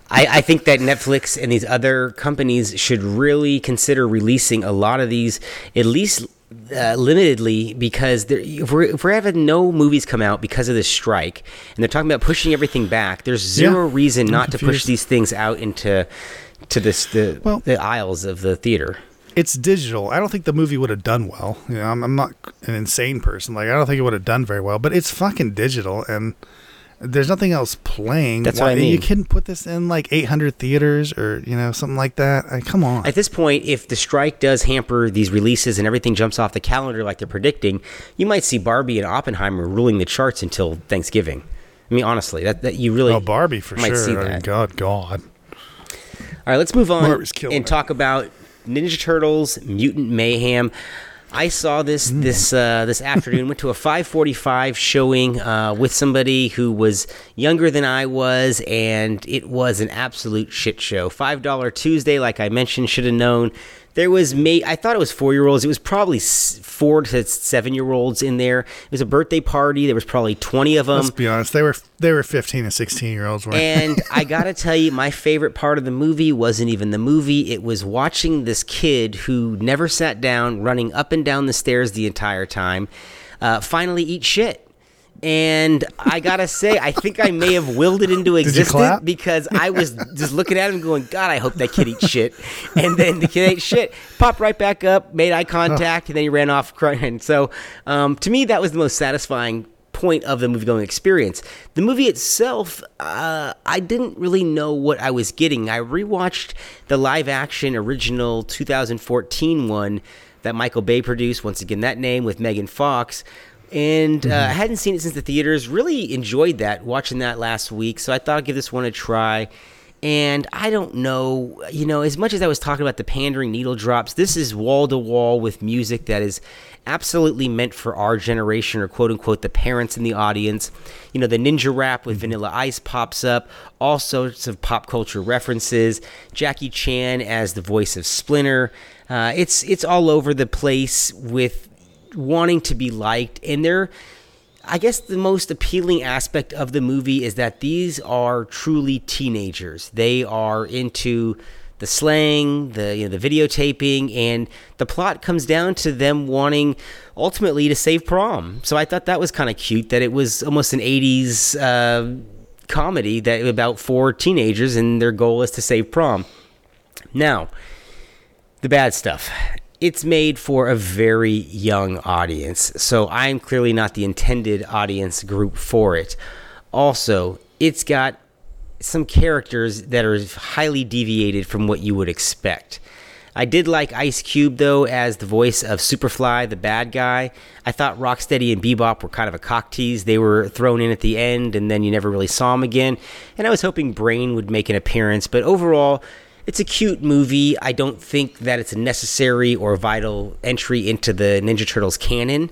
I, I think that Netflix and these other companies should really consider releasing a lot of these at least. Uh, limitedly because there, if, we're, if we're having no movies come out because of this strike and they're talking about pushing everything back there's zero Yeah, reason I'm not to push these things out into to this the, Well- the aisles of the theater It's digital. I don't think the movie would have done well. You know, I'm, I'm not an insane person. Like, I don't think it would have done very well. But it's fucking digital, and there's nothing else playing. That's what I Why- You couldn't put this in like 800 theaters or you know something like that. Like, come on. At this point, if the strike does hamper these releases and everything jumps off the calendar like they're predicting, you might see Barbie and Oppenheimer ruling the charts until Thanksgiving. I mean, honestly, that, that you really oh, Barbie for might sure. see I mean, that. God, God. All right, let's move on and talk about Ninja Turtles: Mutant Mayhem. I saw this Mm. this uh, this afternoon. Went to a 5:45 showing uh, with somebody who was younger than I was, and it was an absolute shit show. Five dollar Tuesday, like I mentioned, should have known. There was may I thought it was four year olds. It was probably four to seven year olds in there. It was a birthday party. There was probably 20 of them. Let's be honest. They were they were 15 and 16 year olds. And I gotta [LAUGHS] tell you, my favorite part of the movie wasn't even the movie. It was watching this kid who never sat down, running up and down the stairs the entire time, uh, finally eat shit. And I gotta say, I think I may have willed it into existence because I was just looking at him going, God, I hope that kid eats shit. And then the kid ate shit, popped right back up, made eye contact, and then he ran off crying. So um, to me, that was the most satisfying point of the movie going experience. The movie itself, uh, I didn't really know what I was getting. I rewatched the live action original 2014 one that Michael Bay produced, once again, that name with Megan Fox. And uh, I hadn't seen it since the theaters. Really enjoyed that, watching that last week. So I thought I'd give this one a try. And I don't know, you know, as much as I was talking about the pandering needle drops, this is wall to wall with music that is absolutely meant for our generation or quote unquote the parents in the audience. You know, the ninja rap with Vanilla Ice pops up, all sorts of pop culture references. Jackie Chan as the voice of Splinter. Uh, it's it's all over the place with wanting to be liked, and they're I guess the most appealing aspect of the movie is that these are truly teenagers. They are into the slang, the you know, the videotaping, and the plot comes down to them wanting ultimately to save prom. So I thought that was kind of cute that it was almost an '80s uh, comedy that about four teenagers and their goal is to save prom. Now, the bad stuff. It's made for a very young audience, so I'm clearly not the intended audience group for it. Also, it's got some characters that are highly deviated from what you would expect. I did like Ice Cube though as the voice of Superfly, the bad guy. I thought Rocksteady and Bebop were kind of a cock tease. They were thrown in at the end and then you never really saw them again. And I was hoping Brain would make an appearance, but overall, it's a cute movie. I don't think that it's a necessary or vital entry into the Ninja Turtles canon.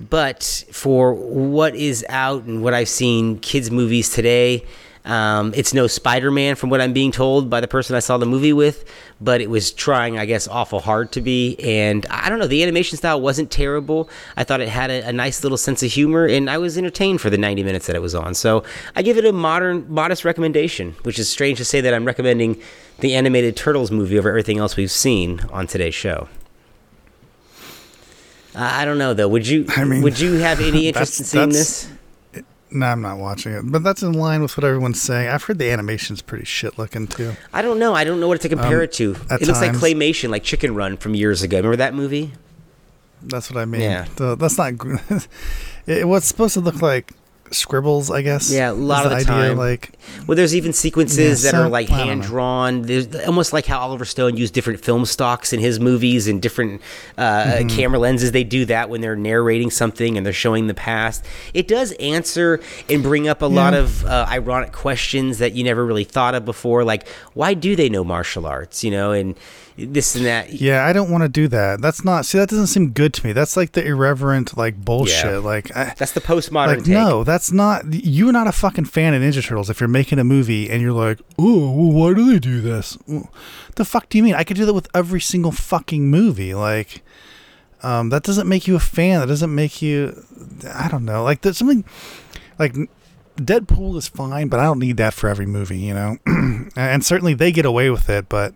But for what is out and what I've seen kids' movies today, Um, it's no Spider Man from what I'm being told by the person I saw the movie with, but it was trying, I guess, awful hard to be. And I don't know, the animation style wasn't terrible. I thought it had a, a nice little sense of humor, and I was entertained for the 90 minutes that it was on. So I give it a modern, modest recommendation, which is strange to say that I'm recommending the animated Turtles movie over everything else we've seen on today's show. I don't know though. Would you? I mean, would you have any [LAUGHS] interest in seeing this? No, I'm not watching it, but that's in line with what everyone's saying. I've heard the animation's pretty shit looking too. I don't know. I don't know what to compare Um, it to. It looks like claymation, like Chicken Run from years ago. Remember that movie? That's what I mean. Yeah. The- that's not. [LAUGHS] it, was supposed to look like scribbles, I guess. Yeah, a lot of the time. Like, Well, there's even sequences Yeah, that are like hand drawn. There's almost like how Oliver Stone used different film stocks in his movies and different uh, Mm-hmm. camera lenses. They do that when they're narrating something and they're showing the past. It does answer and bring up a lot of uh, ironic questions that you never really thought of before. Like, why do they know martial arts? You know, and this and that. yeah, I don't want to do that. That's not. See, that doesn't seem good to me. That's like the irreverent, like bullshit. Yeah. Like, I, That's the postmodern like no, that's not. You're not a fucking fan of Ninja Turtles if you're making a movie and you're like, oh, well, why do they do this? The fuck do you mean? I could do that with every single fucking movie. Like, um, that doesn't make you a fan. That doesn't make you. I don't know. Like, there's something like. Deadpool is fine, but I don't need that for every movie, you know. [CLEARS THROAT] and certainly they get away with it, but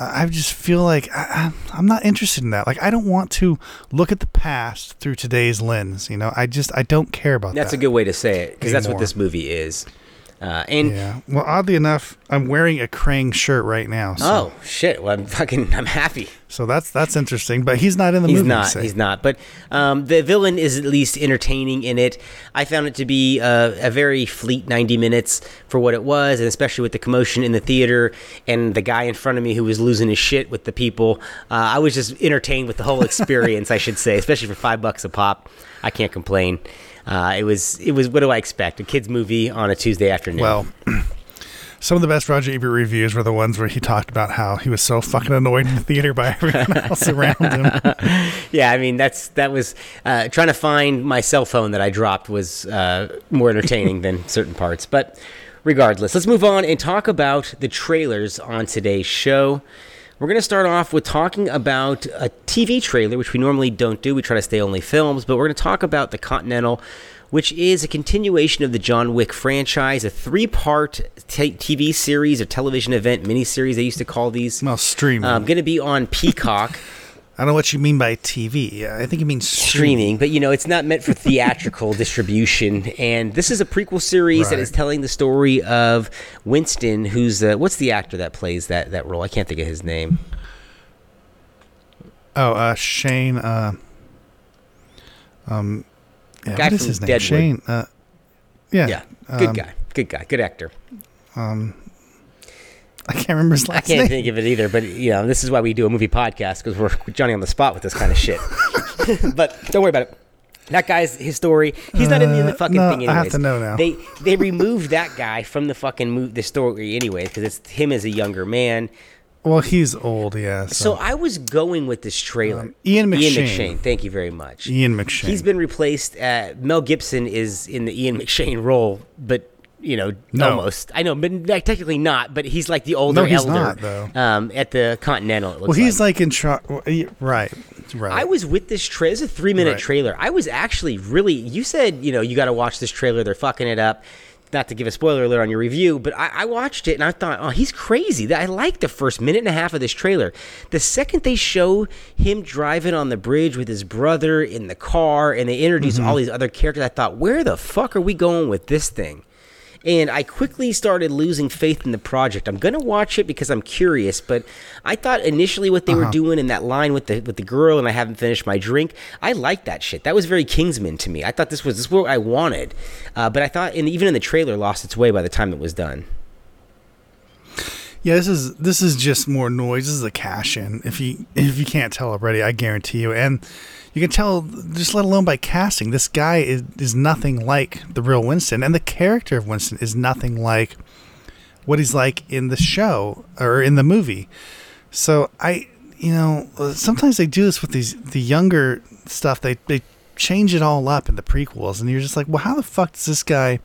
I just feel like I, I'm not interested in that. Like I don't want to look at the past through today's lens. You know, I just I don't care about That's that. That's a good way to say it because that's what this movie is. Uh, and Yeah. Well, oddly enough, I'm wearing a Krang shirt right now. So, oh shit, well I'm fucking [LAUGHS] I'm happy. so that's that's interesting. But he's not in the He's movie. you not. say. He's not. But um, the villain is at least entertaining in it. I found it to be a, a very fleet 90 minutes for what it was, and especially with the commotion in the theater and the guy in front of me who was losing his shit with the people. Uh, I was just entertained with the whole [LAUGHS] experience, I should say, especially for five bucks a pop. I can't complain. Uh, it was. It was. What do I expect? A kids movie on a Tuesday afternoon. Well, [CLEARS THROAT] some of the best Roger Ebert reviews were the ones where he talked about how he was so fucking annoyed in the theater by everyone [LAUGHS] else around him. yeah, I mean that's that was uh, trying to find my cell phone that I dropped was uh, more entertaining than [LAUGHS] certain parts. But regardless, let's move on and talk about the trailers on today's show. We're going to start off with talking about a TV trailer, which we normally don't do. We try to stay only films, but we're going to talk about The Continental, which is a continuation of the John Wick franchise, a three part t- TV series or television event miniseries, they used to call these. Well, streaming. Um, going to be on Peacock. [LAUGHS] I don't know what you mean by TV. I think it means streaming. streaming, but you know, it's not meant for theatrical [LAUGHS] distribution. And this is a prequel series that Right. is telling the story of Winston, who's uh, what's the actor that plays that that role? I can't think of his name. Oh, uh, Shane. Uh, um, yeah, Guy what is his name? Deadwood. Shane. Uh, yeah. Yeah, good um, guy, good guy, good actor. I can't remember his last I can't name. think of it either, but you know, this is why we do a movie podcast because we're Johnny on the spot with this kind of shit. [LAUGHS] but don't worry about it. That guy's his story. He's not in the, in the Uh, fucking no, thing. I have to know now. They they removed that guy from the fucking mo- the story anyway because it's him as a younger man. Well, he's old, yeah. So So, I was going with this trailer. Um, Ian Ian McShane. McShane. Thank you very much. Ian McShane. He's been replaced. Uh, Mel Gibson is in the Ian [LAUGHS] McShane role, but you know, No. almost. I know, but like, technically not. But he's like the older no, he's elder. not, though. Um, at the Continental. It looks well, he's like. like in charge. Right, right. I was with this trailer. It's a three minute Right. trailer. I was actually really. You said you know you got to watch this trailer. They're fucking it up. Not to give a spoiler alert on your review, but I, I watched it and I thought, oh, he's crazy. I like the first minute and a half of this trailer. The second they show him driving on the bridge with his brother in the car and they introduce Mm-hmm. all these other characters, I thought, where the fuck are we going with this thing? And I quickly started losing faith in the project. I'm gonna watch it because I'm curious, but I thought initially what they Uh-huh. were doing in that line with the with the girl, and I haven't finished my drink. I liked that shit. That was very Kingsman to me. I thought this was this was what I wanted, uh, but I thought, and even in the trailer, lost its way by the time it was done. Yeah, this is this is just more noise. This is a cash in. If you if you can't tell already, I guarantee you. And you can tell just let alone by casting. This guy is is nothing like the real Winston, and the character of Winston is nothing like what he's like in the show or in the movie. So I, you know, sometimes they do this with these the younger stuff. They they change it all up in the prequels, and you're just like, well, how the fuck does this guy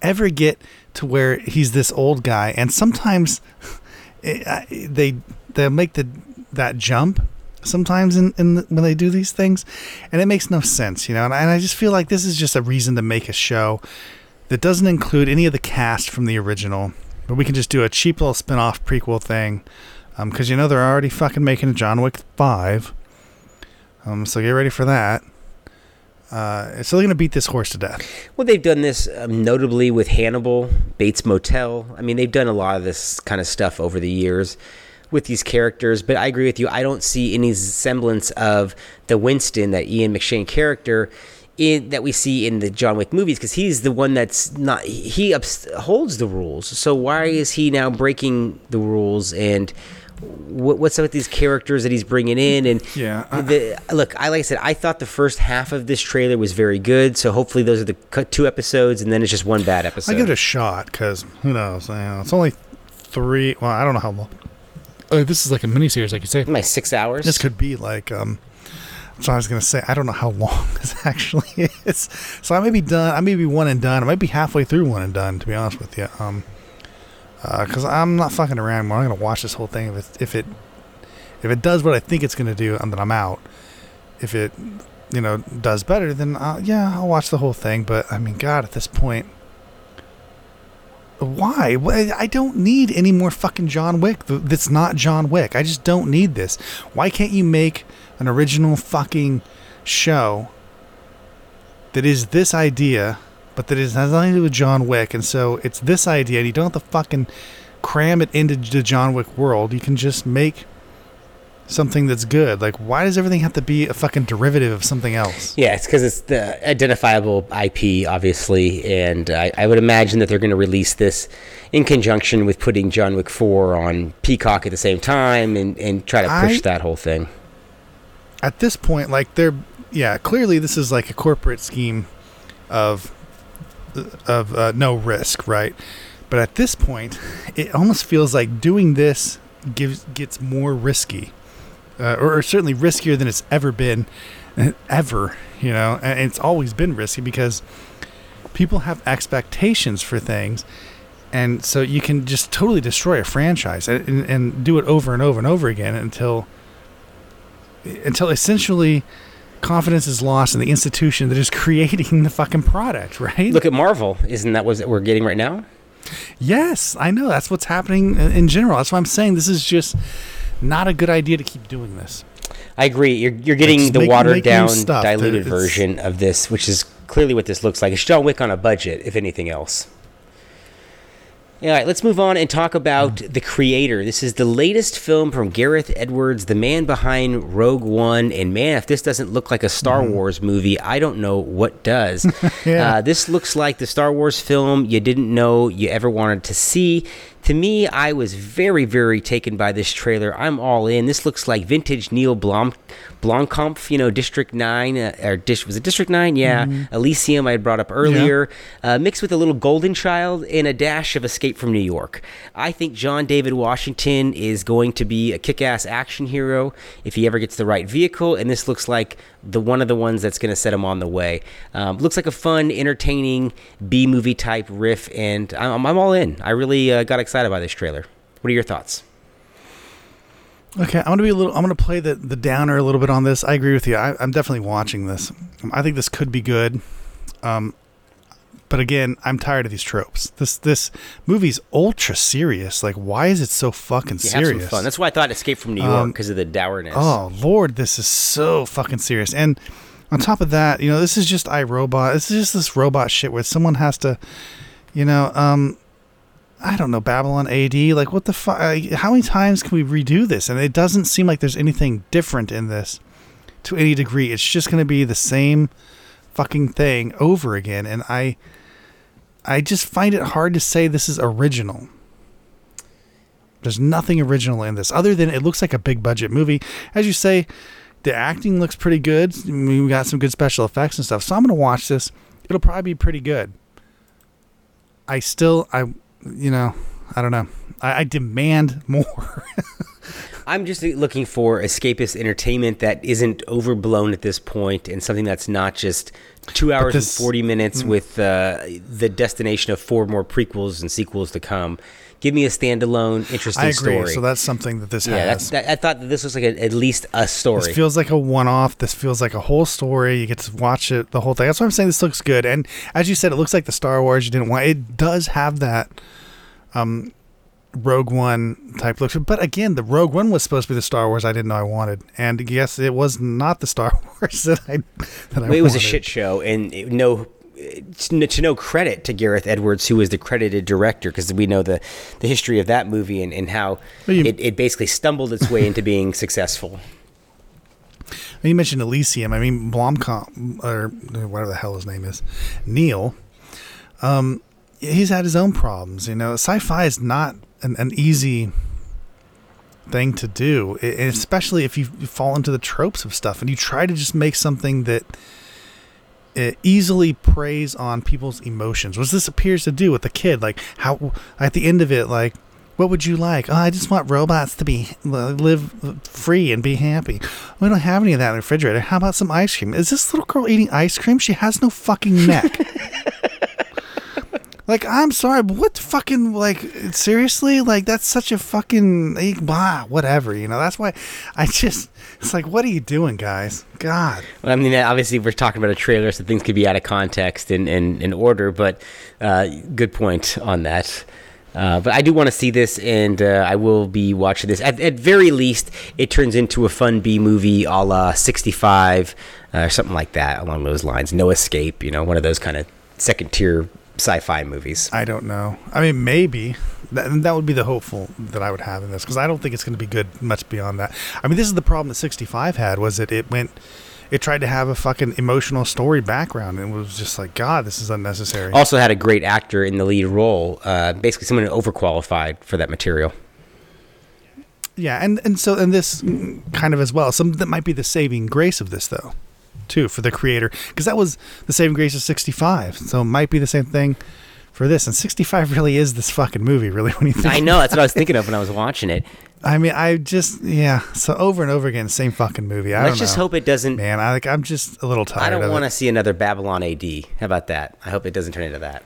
ever get to where he's this old guy, and sometimes it, I- they they make the that jump sometimes in, in the, when they do these things, and it makes no sense, you know. And I, and I just feel like this is just a reason to make a show that doesn't include any of the cast from the original, but we can just do a cheap little spin-off prequel thing, because you know they're already fucking making a John Wick five. Um, so get ready for that. Uh, so they're gonna beat this horse to death. Well, they've done this um, notably with Hannibal, Bates Motel. I mean, they've done a lot of this kind of stuff over the years with these characters. But I agree with you. I don't see any semblance of the Winston, that Ian McShane character, in, that we see in the John Wick movies, because he's the one that's not. He ups, holds the rules. So why is he now breaking the rules and? What, what's up with these characters that he's bringing in? And Yeah, I- the, look, I like I said, I thought the first half of this trailer was very good. So hopefully those are the two episodes, and then it's just one bad episode. I give it a shot because who knows? You know, it's only three. Well, I don't know how long. Uh, this is like a miniseries, like you say. my six hours. This could be like um. So I was gonna say I don't know how long [LAUGHS] this actually is. So I may be done. I may be one and done. I might be halfway through one and done. To be honest with you, um, because I'm not fucking around. anymore. I'm gonna watch this whole thing. If it if it if it does what I think it's gonna do, and then I'm out. If it you know does better, then uh, yeah, I'll watch the whole thing. But I mean, God, at this point? Why- I don't need any more fucking John Wick. That's not John Wick. I just don't need this. Why can't you make an original fucking show that is this idea, but that is has nothing to do with John Wick, and so it's this idea, and you don't have to fucking cram it into the John Wick world. You can just make something that's good. Like, why does everything have to be a fucking derivative of something else? yeah, it's because it's the identifiable IP, obviously, and I, I would imagine that they're going to release this in conjunction with putting John Wick Four on Peacock at the same time, and, and try to push I- that whole thing. at this point, like they're yeah, clearly this is like a corporate scheme of of uh, no risk, right? But at this point, it almost feels like doing this gives gets more risky, uh, or, or certainly riskier than it's ever been, [LAUGHS] ever. You know, and it's always been risky because people have expectations for things. And so you can just totally destroy a franchise and, and, and do it over and over and over again until until essentially confidence is lost in the institution that is creating the fucking product, right? Look at Marvel, isn't that what we're getting right now? yes, I know that's what's happening in general. That's why I'm saying this is just not a good idea to keep doing this. I agree. You're you're getting the make- watered make down, diluted version of this, which is clearly what this looks like. It's John Wick on a budget, if anything else. All right, let's move on and talk about The Creator. This is the latest film from Gareth Edwards, the man behind Rogue One. And man, if this doesn't look like a Star Wars movie, I don't know what does. [LAUGHS] Yeah. uh, this looks like the Star Wars film you didn't know you ever wanted to see. To me, I was very, very taken by this trailer. I'm all in. This looks like vintage Neill Blom, Blomkamp, you know, District 9, uh, or Dish, was it District 9? Yeah. Elysium, I had brought up earlier, uh, mixed with a little Golden Child and a dash of Escape from New York. I think John David Washington is going to be a kick ass action hero if he ever gets the right vehicle, and this looks like the one of the ones that's going to set him on the way. Um, looks like a fun, entertaining B movie type riff, and I'm, I'm all in. I really uh, got excited by this trailer. What are your thoughts? Okay, I'm gonna be a little. I'm gonna play the the downer a little bit on this. I agree with you. I, I'm definitely watching this. Um, I think this could be good. Um, but again, I'm tired of these tropes. This this movie's ultra serious. Like, why is it so fucking Yeah, serious? fun. That's why I thought Escape from New York Um, because of the dourness. Oh Lord, this is so fucking serious. And on top of that, you know, this is just iRobot. This is just this robot shit where someone has to, you know, um, I don't know, Babylon AD. Like, what the fuck? Uh, how many times can we redo this? And it doesn't seem like there's anything different in this to any degree. It's just going to be the same fucking thing over again. And I, I just find it hard to say this is original. There's nothing original in this other than it looks like a big budget movie. As you say, the acting looks pretty good. I mean, we got some good special effects and stuff. So I'm going to watch this. It'll probably be pretty good. I still, I, you know, I don't know. I, I demand more. [LAUGHS] I'm just looking for escapist entertainment that isn't overblown at this point and something that's not just two hours this- and 40 minutes with uh, the destination of four more prequels and sequels to come. Give me a standalone, interesting story. I agree. story. So that's something that this yeah, has. that, I thought that this was like a, at least a story. This feels like a one-off. This feels like a whole story. You get to watch it, the whole thing. That's why I'm saying this looks good. And as you said, it looks like the Star Wars you didn't want. It does have that um, Rogue One type look. But again, the Rogue One was supposed to be the Star Wars I didn't know I wanted. And yes, it was not the Star [LAUGHS] Wars that I that I it was a shit show, and no, to to no credit to Gareth Edwards, who was the credited director, because we know the, the history of that movie and, and how Well, you- it, it basically stumbled its way into being successful. You mentioned Elysium. I mean, Blomkamp, or whatever the hell his name is, Neill. Um, he's had his own problems. You know, sci-fi is not an, an easy thing to do, i- and especially if you fall into the tropes of stuff and you try to just make something that it easily preys on people's emotions, which this appears to do with the kid. Like how at the end of it, like what would you like? Oh, I just want robots to be live free and be happy. We don't have any of that in the refrigerator. How about some ice cream? Is this little girl eating ice cream? She has no fucking neck. [LAUGHS] like, I'm sorry, but what fucking like seriously? Like that's such a fucking eh, blah, whatever. You know, that's why I just it's like, what are you doing, guys? God. Well, I mean, obviously, we're talking about a trailer, so things could be out of context and in, in, order, but uh, good point on that. Uh, but I do want to see this, and uh, I will be watching this. At, at very least, it turns into a fun B movie a la 65, uh, or something like that, along those lines. No Escape, you know, one of those kind of second tier sci fi movies. I don't know. I mean, maybe that, that would be the hopeful that I would have in this because I don't think it's going to be good much beyond that. I mean, this is the problem that 65 had was that it went, it tried to have a fucking emotional story background and it was just like, God, this is unnecessary. Also had a great actor in the lead role, uh, basically someone overqualified for that material. Yeah, and and so and this kind of as well. Some that might be the saving grace of this though, too, for the creator because that was the saving grace of 65. So it might be the same thing for this. And 65 [LAUGHS] really is this fucking movie, really. When you think, I know, that's what I was thinking of when I was watching it. I mean, I just yeah. So over and over again, same fucking movie. I Let's just know. hope it doesn't Man, I like. I'm just a little tired. I don't want to see another Babylon AD. How about that? I hope it doesn't turn into that.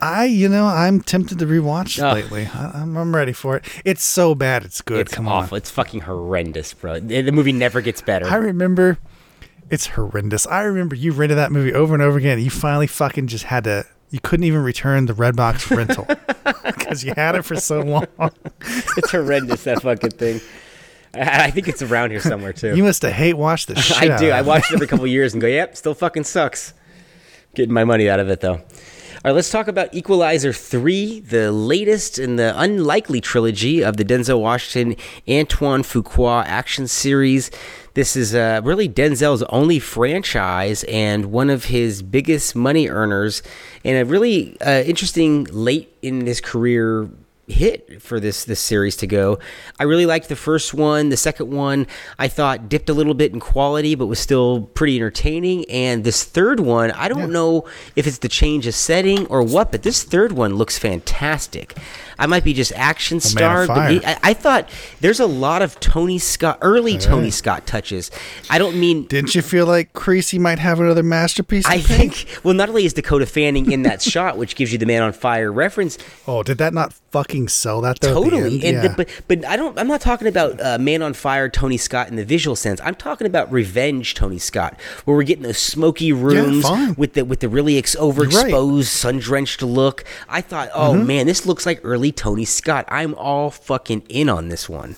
I, you know, I'm tempted to rewatch Ugh. lately. I, I'm, I'm ready for it. It's so bad, it's good. it's Come awful. on. It's fucking horrendous, bro. The movie never gets better. I remember. It's horrendous. I remember you rented that movie over and over again. And You finally fucking just had to. You couldn't even return the Redbox [LAUGHS] rental because you had it for so long. it's horrendous that fucking thing. I, I think it's around here somewhere too. You must have hate watched the [LAUGHS] shit. I do. I watch it every couple years and go, "Yep, still fucking sucks." Getting my money out of it though. All right, let's talk about Equalizer 3, the latest in the unlikely trilogy of the Denzel Washington Antoine Fuqua action series. This is uh, really Denzel's only franchise and one of his biggest money earners, and a really uh, interesting late in his career hit for this this series to go. I really liked the first one. The second one I thought dipped a little bit in quality, but was still pretty entertaining. And this third one, I don't know if it's the change of setting or what, but this third one looks fantastic. I might be just action starved, but it- I, I thought there's a lot of Tony Scott, early Tony Scott touches. I don't mean Didn't you feel like Creasy might have another masterpiece? I think well, not only is Dakota Fanning in that [LAUGHS] shot, which gives you the Man on Fire reference, Oh, did that not fucking sell that though? totally. And Yeah. the, but but I don't. I'm not talking about uh, Man on Fire Tony Scott in the visual sense. I'm talking about Revenge Tony Scott, where we're getting those smoky rooms fine. with the with the really ex- overexposed, sun drenched look. I thought, oh Mm-hmm. man, this looks like early Tony Scott. I'm all fucking in on this one.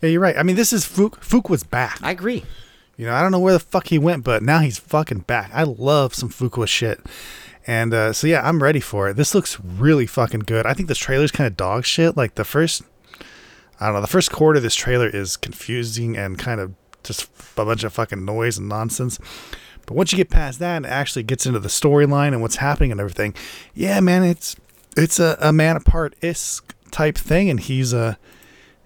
yeah, you're right. I mean, this is Fook. Fook was back. I agree. You know, I don't know where the fuck he went, but now he's fucking back. I love some Fuqua shit. And uh, so yeah, I'm ready for it. This looks really fucking good. I think this trailer's kind of dog shit. Like the first, I don't know, the first quarter of this trailer is confusing and kind of just a bunch of fucking noise and nonsense. But once you get past that and actually gets into the storyline and what's happening and everything, yeah, man, it's it's a, a man apart isk type thing, and he's a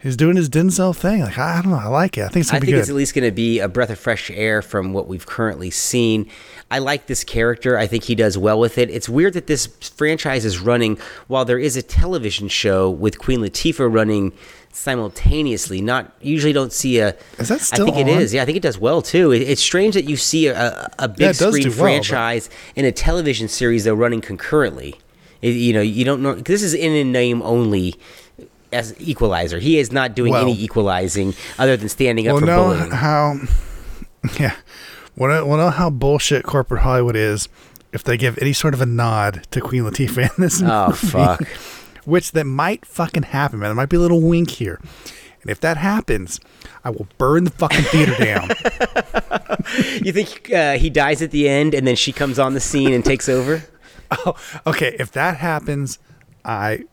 he's doing his Denzel thing. Like I, I don't know, I like it. I think it's I gonna be think good. it's at least going to be a breath of fresh air from what we've currently seen. I like this character. I think he does well with it. It's weird that this franchise is running while there is a television show with Queen Latifah running simultaneously. Not usually don't see a. Is that still I think it on? is. Yeah, I think it does well too. It, it's strange that you see a, a, big Yeah, screen well, but- franchise and a television series though running concurrently. It- you know, you don't know. This is in a name only. As Equalizer, he is not doing Well- any equalizing other than standing up well, for know bullying. how, [LAUGHS] yeah, well, know, well, know how bullshit corporate Hollywood is. If they give any sort of a nod to Queen Latifah in this Oh movie, fuck! [LAUGHS] which that might fucking happen, man. There might be a little wink here, and if that happens, I will burn the fucking theater down. [LAUGHS] You think uh, he dies at the end, and then she comes on the scene and takes over? oh, okay, if that happens, I.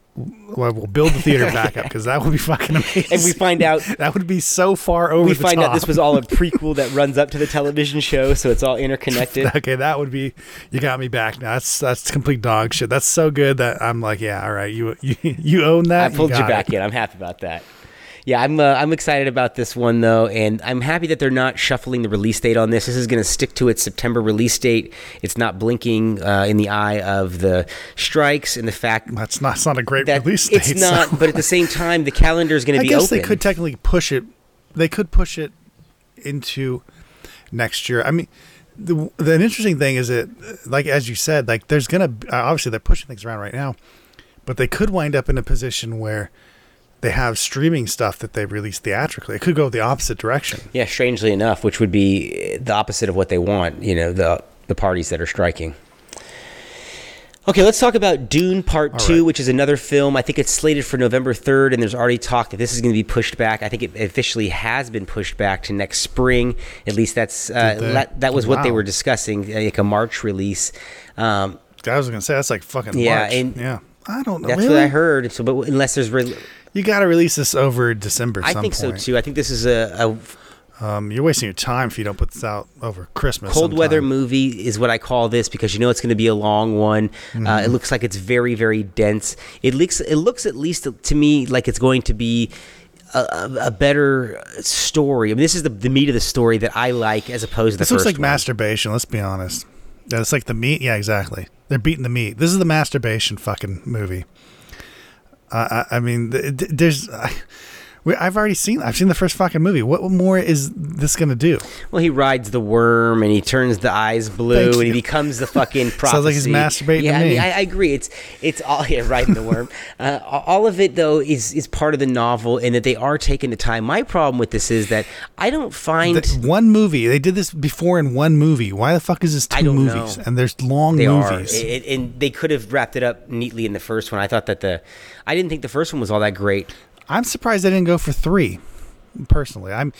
Well, we'll build the theater [LAUGHS] back up because that would be fucking amazing. And we find out [LAUGHS] that would be so far over we find top. out this was all a [LAUGHS] prequel that runs up to the television show, so it's all interconnected. okay, that would be. You got me back now. That's that's complete dog shit. That's so good that I'm like, yeah, all right, you you, you own that. I pulled you, got back it. in. I'm happy about that. Yeah, I'm uh, I'm excited about this one though, and I'm happy that they're not shuffling the release date on this. This is going to stick to its September release date. It's not blinking uh, in the eye of the strikes and the fact That's not. It's not a great release date. it's not. so- But at the same time, the calendar is going to be. I guess open. they could technically push it. They could push it into next year. I mean, the the interesting thing is that, like as you said, like there's gonna obviously they're pushing things around right now, but they could wind up in a position where they have streaming stuff that they release theatrically. It could go the opposite direction. Yeah, strangely enough, which would be the opposite of what they want, you know, the the parties that are striking. Okay, let's talk about Dune Part 2, right. which is another film. I think it's slated for November 3rd, and there's already talk that this is going to be pushed back. I think it officially has been pushed back to next spring. At least that's uh, that, that was what they were discussing, like a March release. Um, I was gonna say that's like fucking Yeah, March. and yeah. I don't know. that's really? what I heard. So, but unless there's, re- You got to release this over December. I think so too. I think this is a, a Um, you're wasting your time if you don't put this out over Christmas. cold weather movie is what I call this because you know it's going to be a long one. Uh, Mm-hmm. it looks like it's very very dense. It looks it looks at least to me like it's going to be. A, a, better story. I mean, this is the, the meat of the story that I like, as opposed to the This looks like one. masturbation. Let's be honest. Yeah, it's like the meat. Yeah, exactly. They're beating the meat. This is the masturbation fucking movie. I, I mean, th- th- there's. We, I've already seen. I've seen the first fucking movie. What more is this gonna do? Well, he rides the worm and he turns the eyes blue and he becomes the [LAUGHS] fucking prophecy. Sounds like he's masturbating to Yeah, I mean, I, I agree. It's it's all [LAUGHS] yeah, riding the worm. Uh, all of it though is is part of the novel, and that they are taking the time. My problem with this is that I don't find The, one movie. They did this before in one movie. Why the fuck is this two movies? know. And there's long they movies. are, It- and they could have wrapped it up neatly in the first one. I thought that the, I didn't think the first one was all that great. I'm surprised they didn't go for three. Personally, I'm.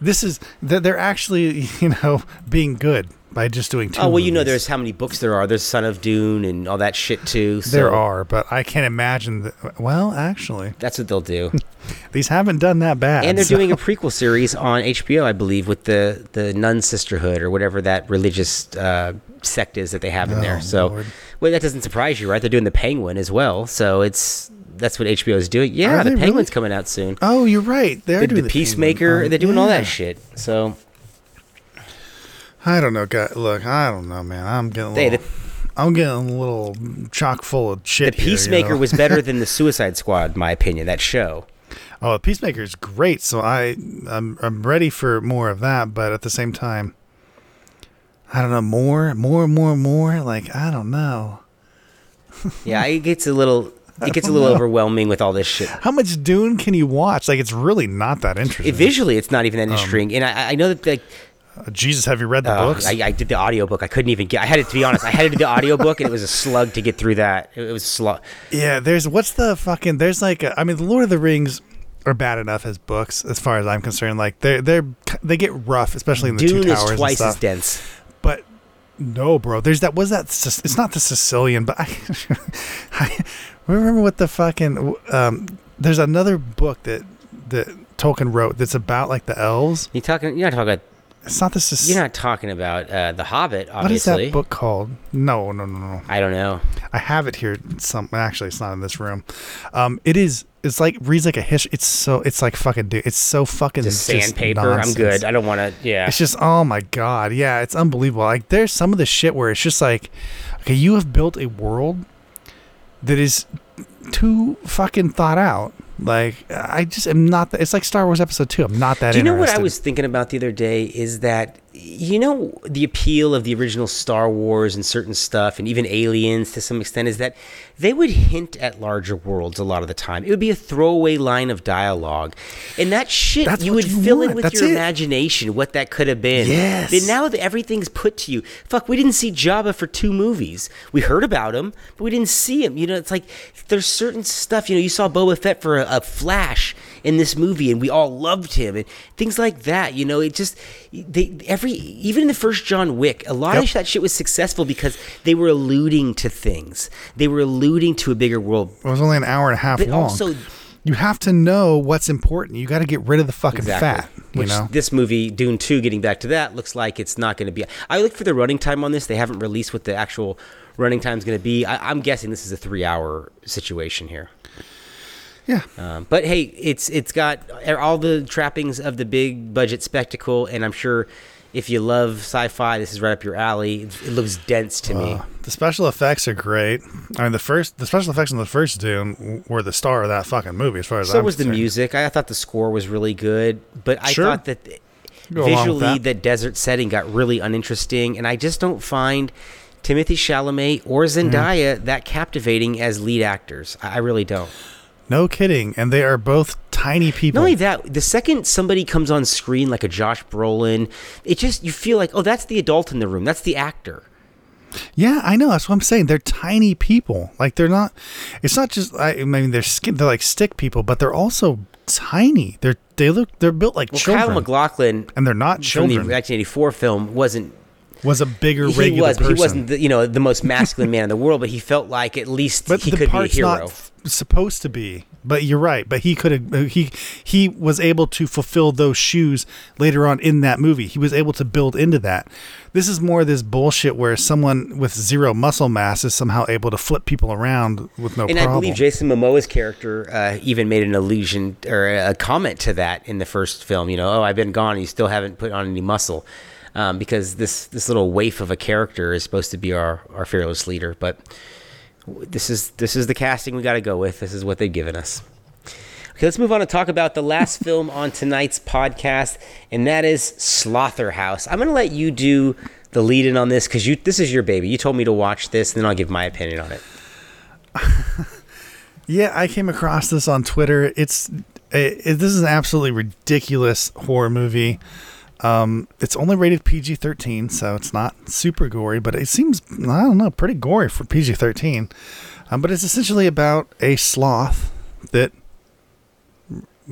This is that they're actually [LAUGHS] you know being good by just doing two. oh well, you know, there's how many books there are. There's Son of Dune and all that shit too. So There are, but I can't imagine that. Well, actually, That's what they'll do. [LAUGHS] these haven't done that bad. and they're so- doing a [LAUGHS] prequel series on HBO, I believe, with the the Nun Sisterhood or whatever that religious uh, sect is that they have in Oh, there. So, Lord. well, that doesn't surprise you, right? They're doing the Penguin as well. So it's that's what HBO is doing. Yeah, Are the Penguin's really? coming out soon. Oh, you're right. They're The, doing the the Peacemaker. Oh, they're doing all that shit. So I don't know, guy. Look, I don't know, man. I'm getting. A Hey, little, I'm getting a little chock full of the shit. here, you Peacemaker know? was better than the [LAUGHS] Suicide Squad, in my opinion. That show. Oh, the Peacemaker is great. So I, I'm, I'm ready for more of that. But at the same time, I don't know more, more, more, more. Like I don't know. [LAUGHS] Yeah, it gets a little. It gets a little overwhelming with all this shit. How much Dune can you watch? Like it's really not that interesting. It, visually, it's not even Um, that interesting, and I, I know that like Uh, Jesus, have you read the Uh, books? I, I did the audiobook. I couldn't even get. I had it to be honest. I had to do the audiobook, and it was a slug to get through that. It, it was a slug. Yeah, there's what's the fucking there's like a, I mean the Lord of the Rings are bad enough as books as far as I'm concerned. Like they're they're they get rough, especially in the Dune two is towers and twice as dense. But no, bro, there's that was that it's not the Silmarillion, but I, [LAUGHS] I remember what the fucking um there's another book that that Tolkien wrote that's about like the elves. You talking? You're not talking about. It's not the Sic- You're not talking about uh, the Hobbit, What is that book called? No, no, no, no. I don't know. I have it here. Some actually, it's not in this room. Um, it is it's like reads like a history. It's so it's like fucking dude. It's so fucking Just sandpaper. I'm good. I don't want to. Yeah. It's just oh my god, yeah, it's unbelievable. Like there's some of the shit where it's just like, okay, you have built a world that is too fucking thought out. Like I just am not. That, it's like Star Wars Episode Two. I'm not that. Do you know what I was thinking about the other day? Is that you know the appeal of the original Star Wars and certain stuff, and even Aliens to some extent, is that they would hint at larger worlds a lot of the time. It would be a throwaway line of dialogue, and that shit That's you would you fill in with That's your it. imagination what that could have been. Yes. But now that everything's put to you, fuck, we didn't see Jabba for two movies. We heard about him, but we didn't see him. You know, it's like there's certain stuff. You know, you saw Boba Fett for a, a flash in this movie, and we all loved him, and things like that. You know, it just they every even in the first John Wick, a lot Yep. of that shit was successful because they were alluding to things. They were alluding to a bigger world. It was only an hour and a half But long. also- you have to know what's important. You got to get rid of the fucking fat. You Which know. this movie, Dune 2, getting back to that, looks like it's not going to be. I look for the running time on this. They haven't released what the actual running time is going to be. I, I'm guessing this is a three hour situation here. Yeah. Um, but hey, it's it's got all the trappings of the big budget spectacle, and I'm sure if you love sci-fi, this is right up your alley. It, it looks dense to me. The special effects are great. I mean, the first the special effects in the first Dune were the star of that fucking movie, as far as So I'm was the music. I thought the score was really good, but I Sure. thought that visually that. the desert setting got really uninteresting, and I just don't find Timothée Chalamet or. Zendaya that captivating as lead actors. I I really don't. No kidding, and they are both tiny people. Not only that, the second somebody comes on screen like a Josh Brolin, it just you feel like, oh, that's the adult in the room. That's the actor. Yeah, I know. That's what I'm saying. They're tiny people. Like they're not. It's not just. I, mean, they're skin. They're like stick people, but they're also tiny. They're they look. They're built like Well, children, Kyle MacLachlan and they're not from children. the 1984 film wasn't was a bigger he regular was, person. he wasn't the, you know the most masculine man in the world. But he felt like at least but he could be a hero. not f- supposed to be. But you're right. But he could have. He he was able to fulfill those shoes later on in that movie. He was able to build into that. This is more this bullshit where someone with zero muscle mass is somehow able to flip people around with no and problem. I believe Jason Momoa's character uh, even made an allusion or a comment to that in the first film. You know, oh, I've been gone, and you still haven't put on any muscle, um, because this this little waif of a character is supposed to be our our fearless leader. But this is this is the casting we got to go with. This is what they've given us. Okay, let's move on and talk about the last [LAUGHS] film on tonight's podcast, and that is Slotherhouse. I'm going to let you do the lead in on this because you this is your baby. You told me to watch this, and then I'll give my opinion on it. [LAUGHS] Yeah, I came across this on Twitter. It's it, it- this is an absolutely ridiculous horror movie. Um, it's only rated PG thirteen, so it's not super gory, but it seems I don't know pretty gory for PG thirteen. Um, but it's essentially about a sloth that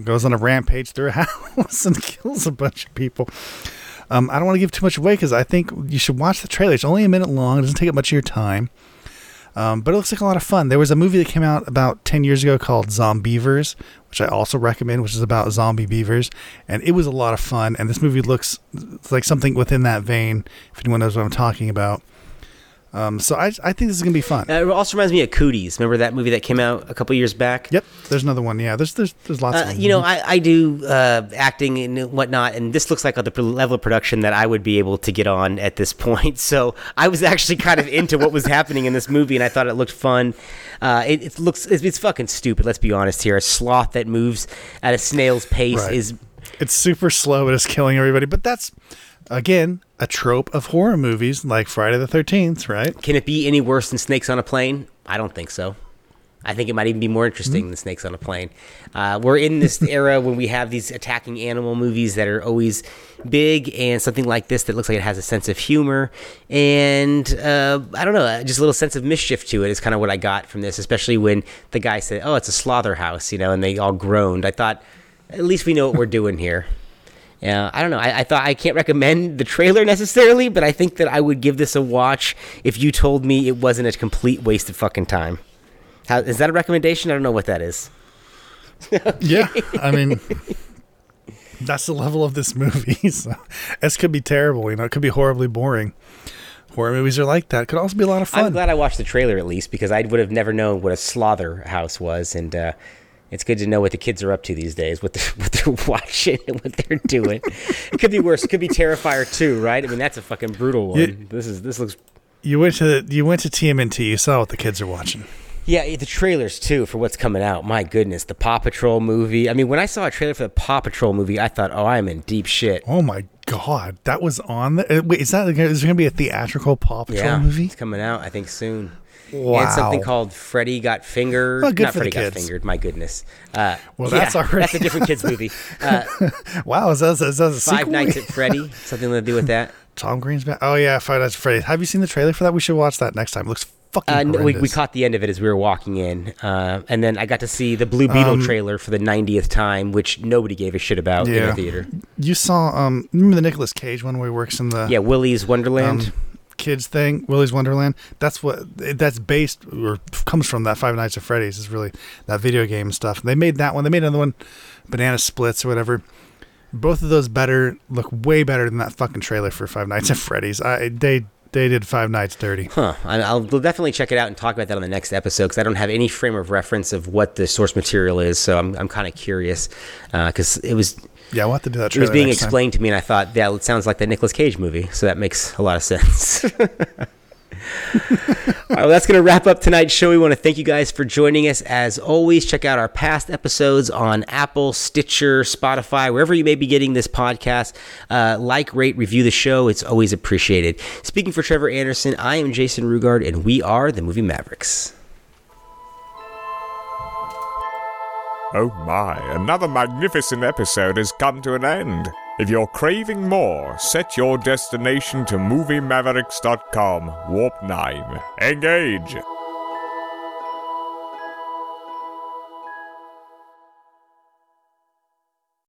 goes on a rampage through a [LAUGHS] house and kills a bunch of people. Um, I don't want to give too much away because I think you should watch the trailer. It's only a minute long. It doesn't take up much of your time. Um, but it looks like a lot of fun. There was a movie that came out about 10 years ago called Zombievers, which I also recommend, which is about zombie beavers. And it was a lot of fun. And this movie looks like something within that vein, if anyone knows what I'm talking about. Um, so I, I think this is going to be fun. Uh, it also reminds me of Cooties. Remember that movie that came out a couple years back? Yep, there's another one. Yeah, there's there's there's lots Uh, of them. you know, I, I do uh, acting and whatnot, and this looks like the level of production that I would be able to get on at this [LAUGHS] point. So I was actually kind of into what was happening in this movie, and I thought it looked fun. Uh, it, it looks it's, it's fucking stupid. Let's be honest here. A sloth that moves at a snail's pace Right. is it's super slow and it's killing everybody. But that's again a trope of horror movies like Friday the Thirteenth, right? Can it be any worse than Snakes on a Plane? I don't think so. I think it might even be more interesting than Snakes on a Plane. Uh, we're in this [LAUGHS] era when we have these attacking animal movies that are always big, and something like this that looks like it has a sense of humor and uh, I don't know, just a little sense of mischief to it is kind of what I got from this. Especially when the guy said, "Oh, it's a Slotherhouse," you know, and they all groaned. I thought, at least we know what we're doing here. Yeah, I don't know. I, I thought I can't recommend the trailer necessarily, but I think that I would give this a watch if you told me it wasn't a complete waste of fucking time. How, is that a recommendation? I don't know what that is. [LAUGHS] Yeah, I mean, that's the level of this movie. [LAUGHS] So, this could be terrible. You know, it could be horribly boring. Horror movies are like that. Could also be a lot of fun. I'm glad I watched the trailer at least because I would have never known what a Slotherhouse was, and uh, It's good to know what the kids are up to these days, what they're, [LAUGHS] what they're watching and what they're doing. it could be worse. It could be Terrifier too, right? I mean, that's a fucking brutal one. Yeah. This is this looks You went to you went to TMNT. You saw what the kids are watching. Yeah, the trailers too for what's coming out. My goodness, the Paw Patrol movie. I mean, when I saw a trailer for the Paw Patrol movie, I thought, "Oh, I'm in deep shit." Oh my god, that was on the. uh, Wait, is that is there gonna be a theatrical Paw Patrol yeah, movie? it's coming out. I think soon. Wow. And something called Freddy Got Fingered. Well, Not Freddy Got. Fingered. My goodness. Uh, Well, yeah, that's already- that's a different kids movie. [LAUGHS] Uh, Wow, is that, is that a Five sequel? Nights at Freddy. Something to do with that. [LAUGHS] Tom Green's back. Oh yeah, Five Nights at Freddy. Have you seen the trailer for that? We should watch that next time. It looks fucking Uh, we, we caught the end of it as we were walking in, uh, and then I got to see the Blue Beetle Um, trailer for the 90th time, which nobody gave a shit about in Yeah. the theater. You saw um remember the Nicolas Cage one where he works in the Yeah, Willy's Wonderland. um, kids thing, Willy's Wonderland. That's what that's based or comes from. That Five Nights at Freddy's is really that video game stuff. They made that one. They made another one, Banana Splits or whatever. Both of those better look way better than that fucking trailer for Five Nights at Freddy's. I they they did Five Nights dirty. Huh. I'll definitely check it out and talk about that on the next episode because I don't have any frame of reference of what the source material is. So I'm, I'm kind of curious uh, because it was Yeah, we'll have to do that. it was being next time. explained to me and I thought, yeah, it sounds like the Nicolas Cage movie. So that makes a lot of sense. [LAUGHS] All right, well, that's going to wrap up tonight's show. We want to thank you guys for joining us. As always, check out our past episodes on Apple, Stitcher, Spotify, wherever you may be getting this podcast. Uh, like, rate, review the show. It's always appreciated. Speaking for Trevor Anderson, I am Jason Rugard, and we are the Movie Mavericks. Oh my, another magnificent episode has come to an end. If you're craving more, set your destination to MovieMavericks.com, Warp 9. Engage!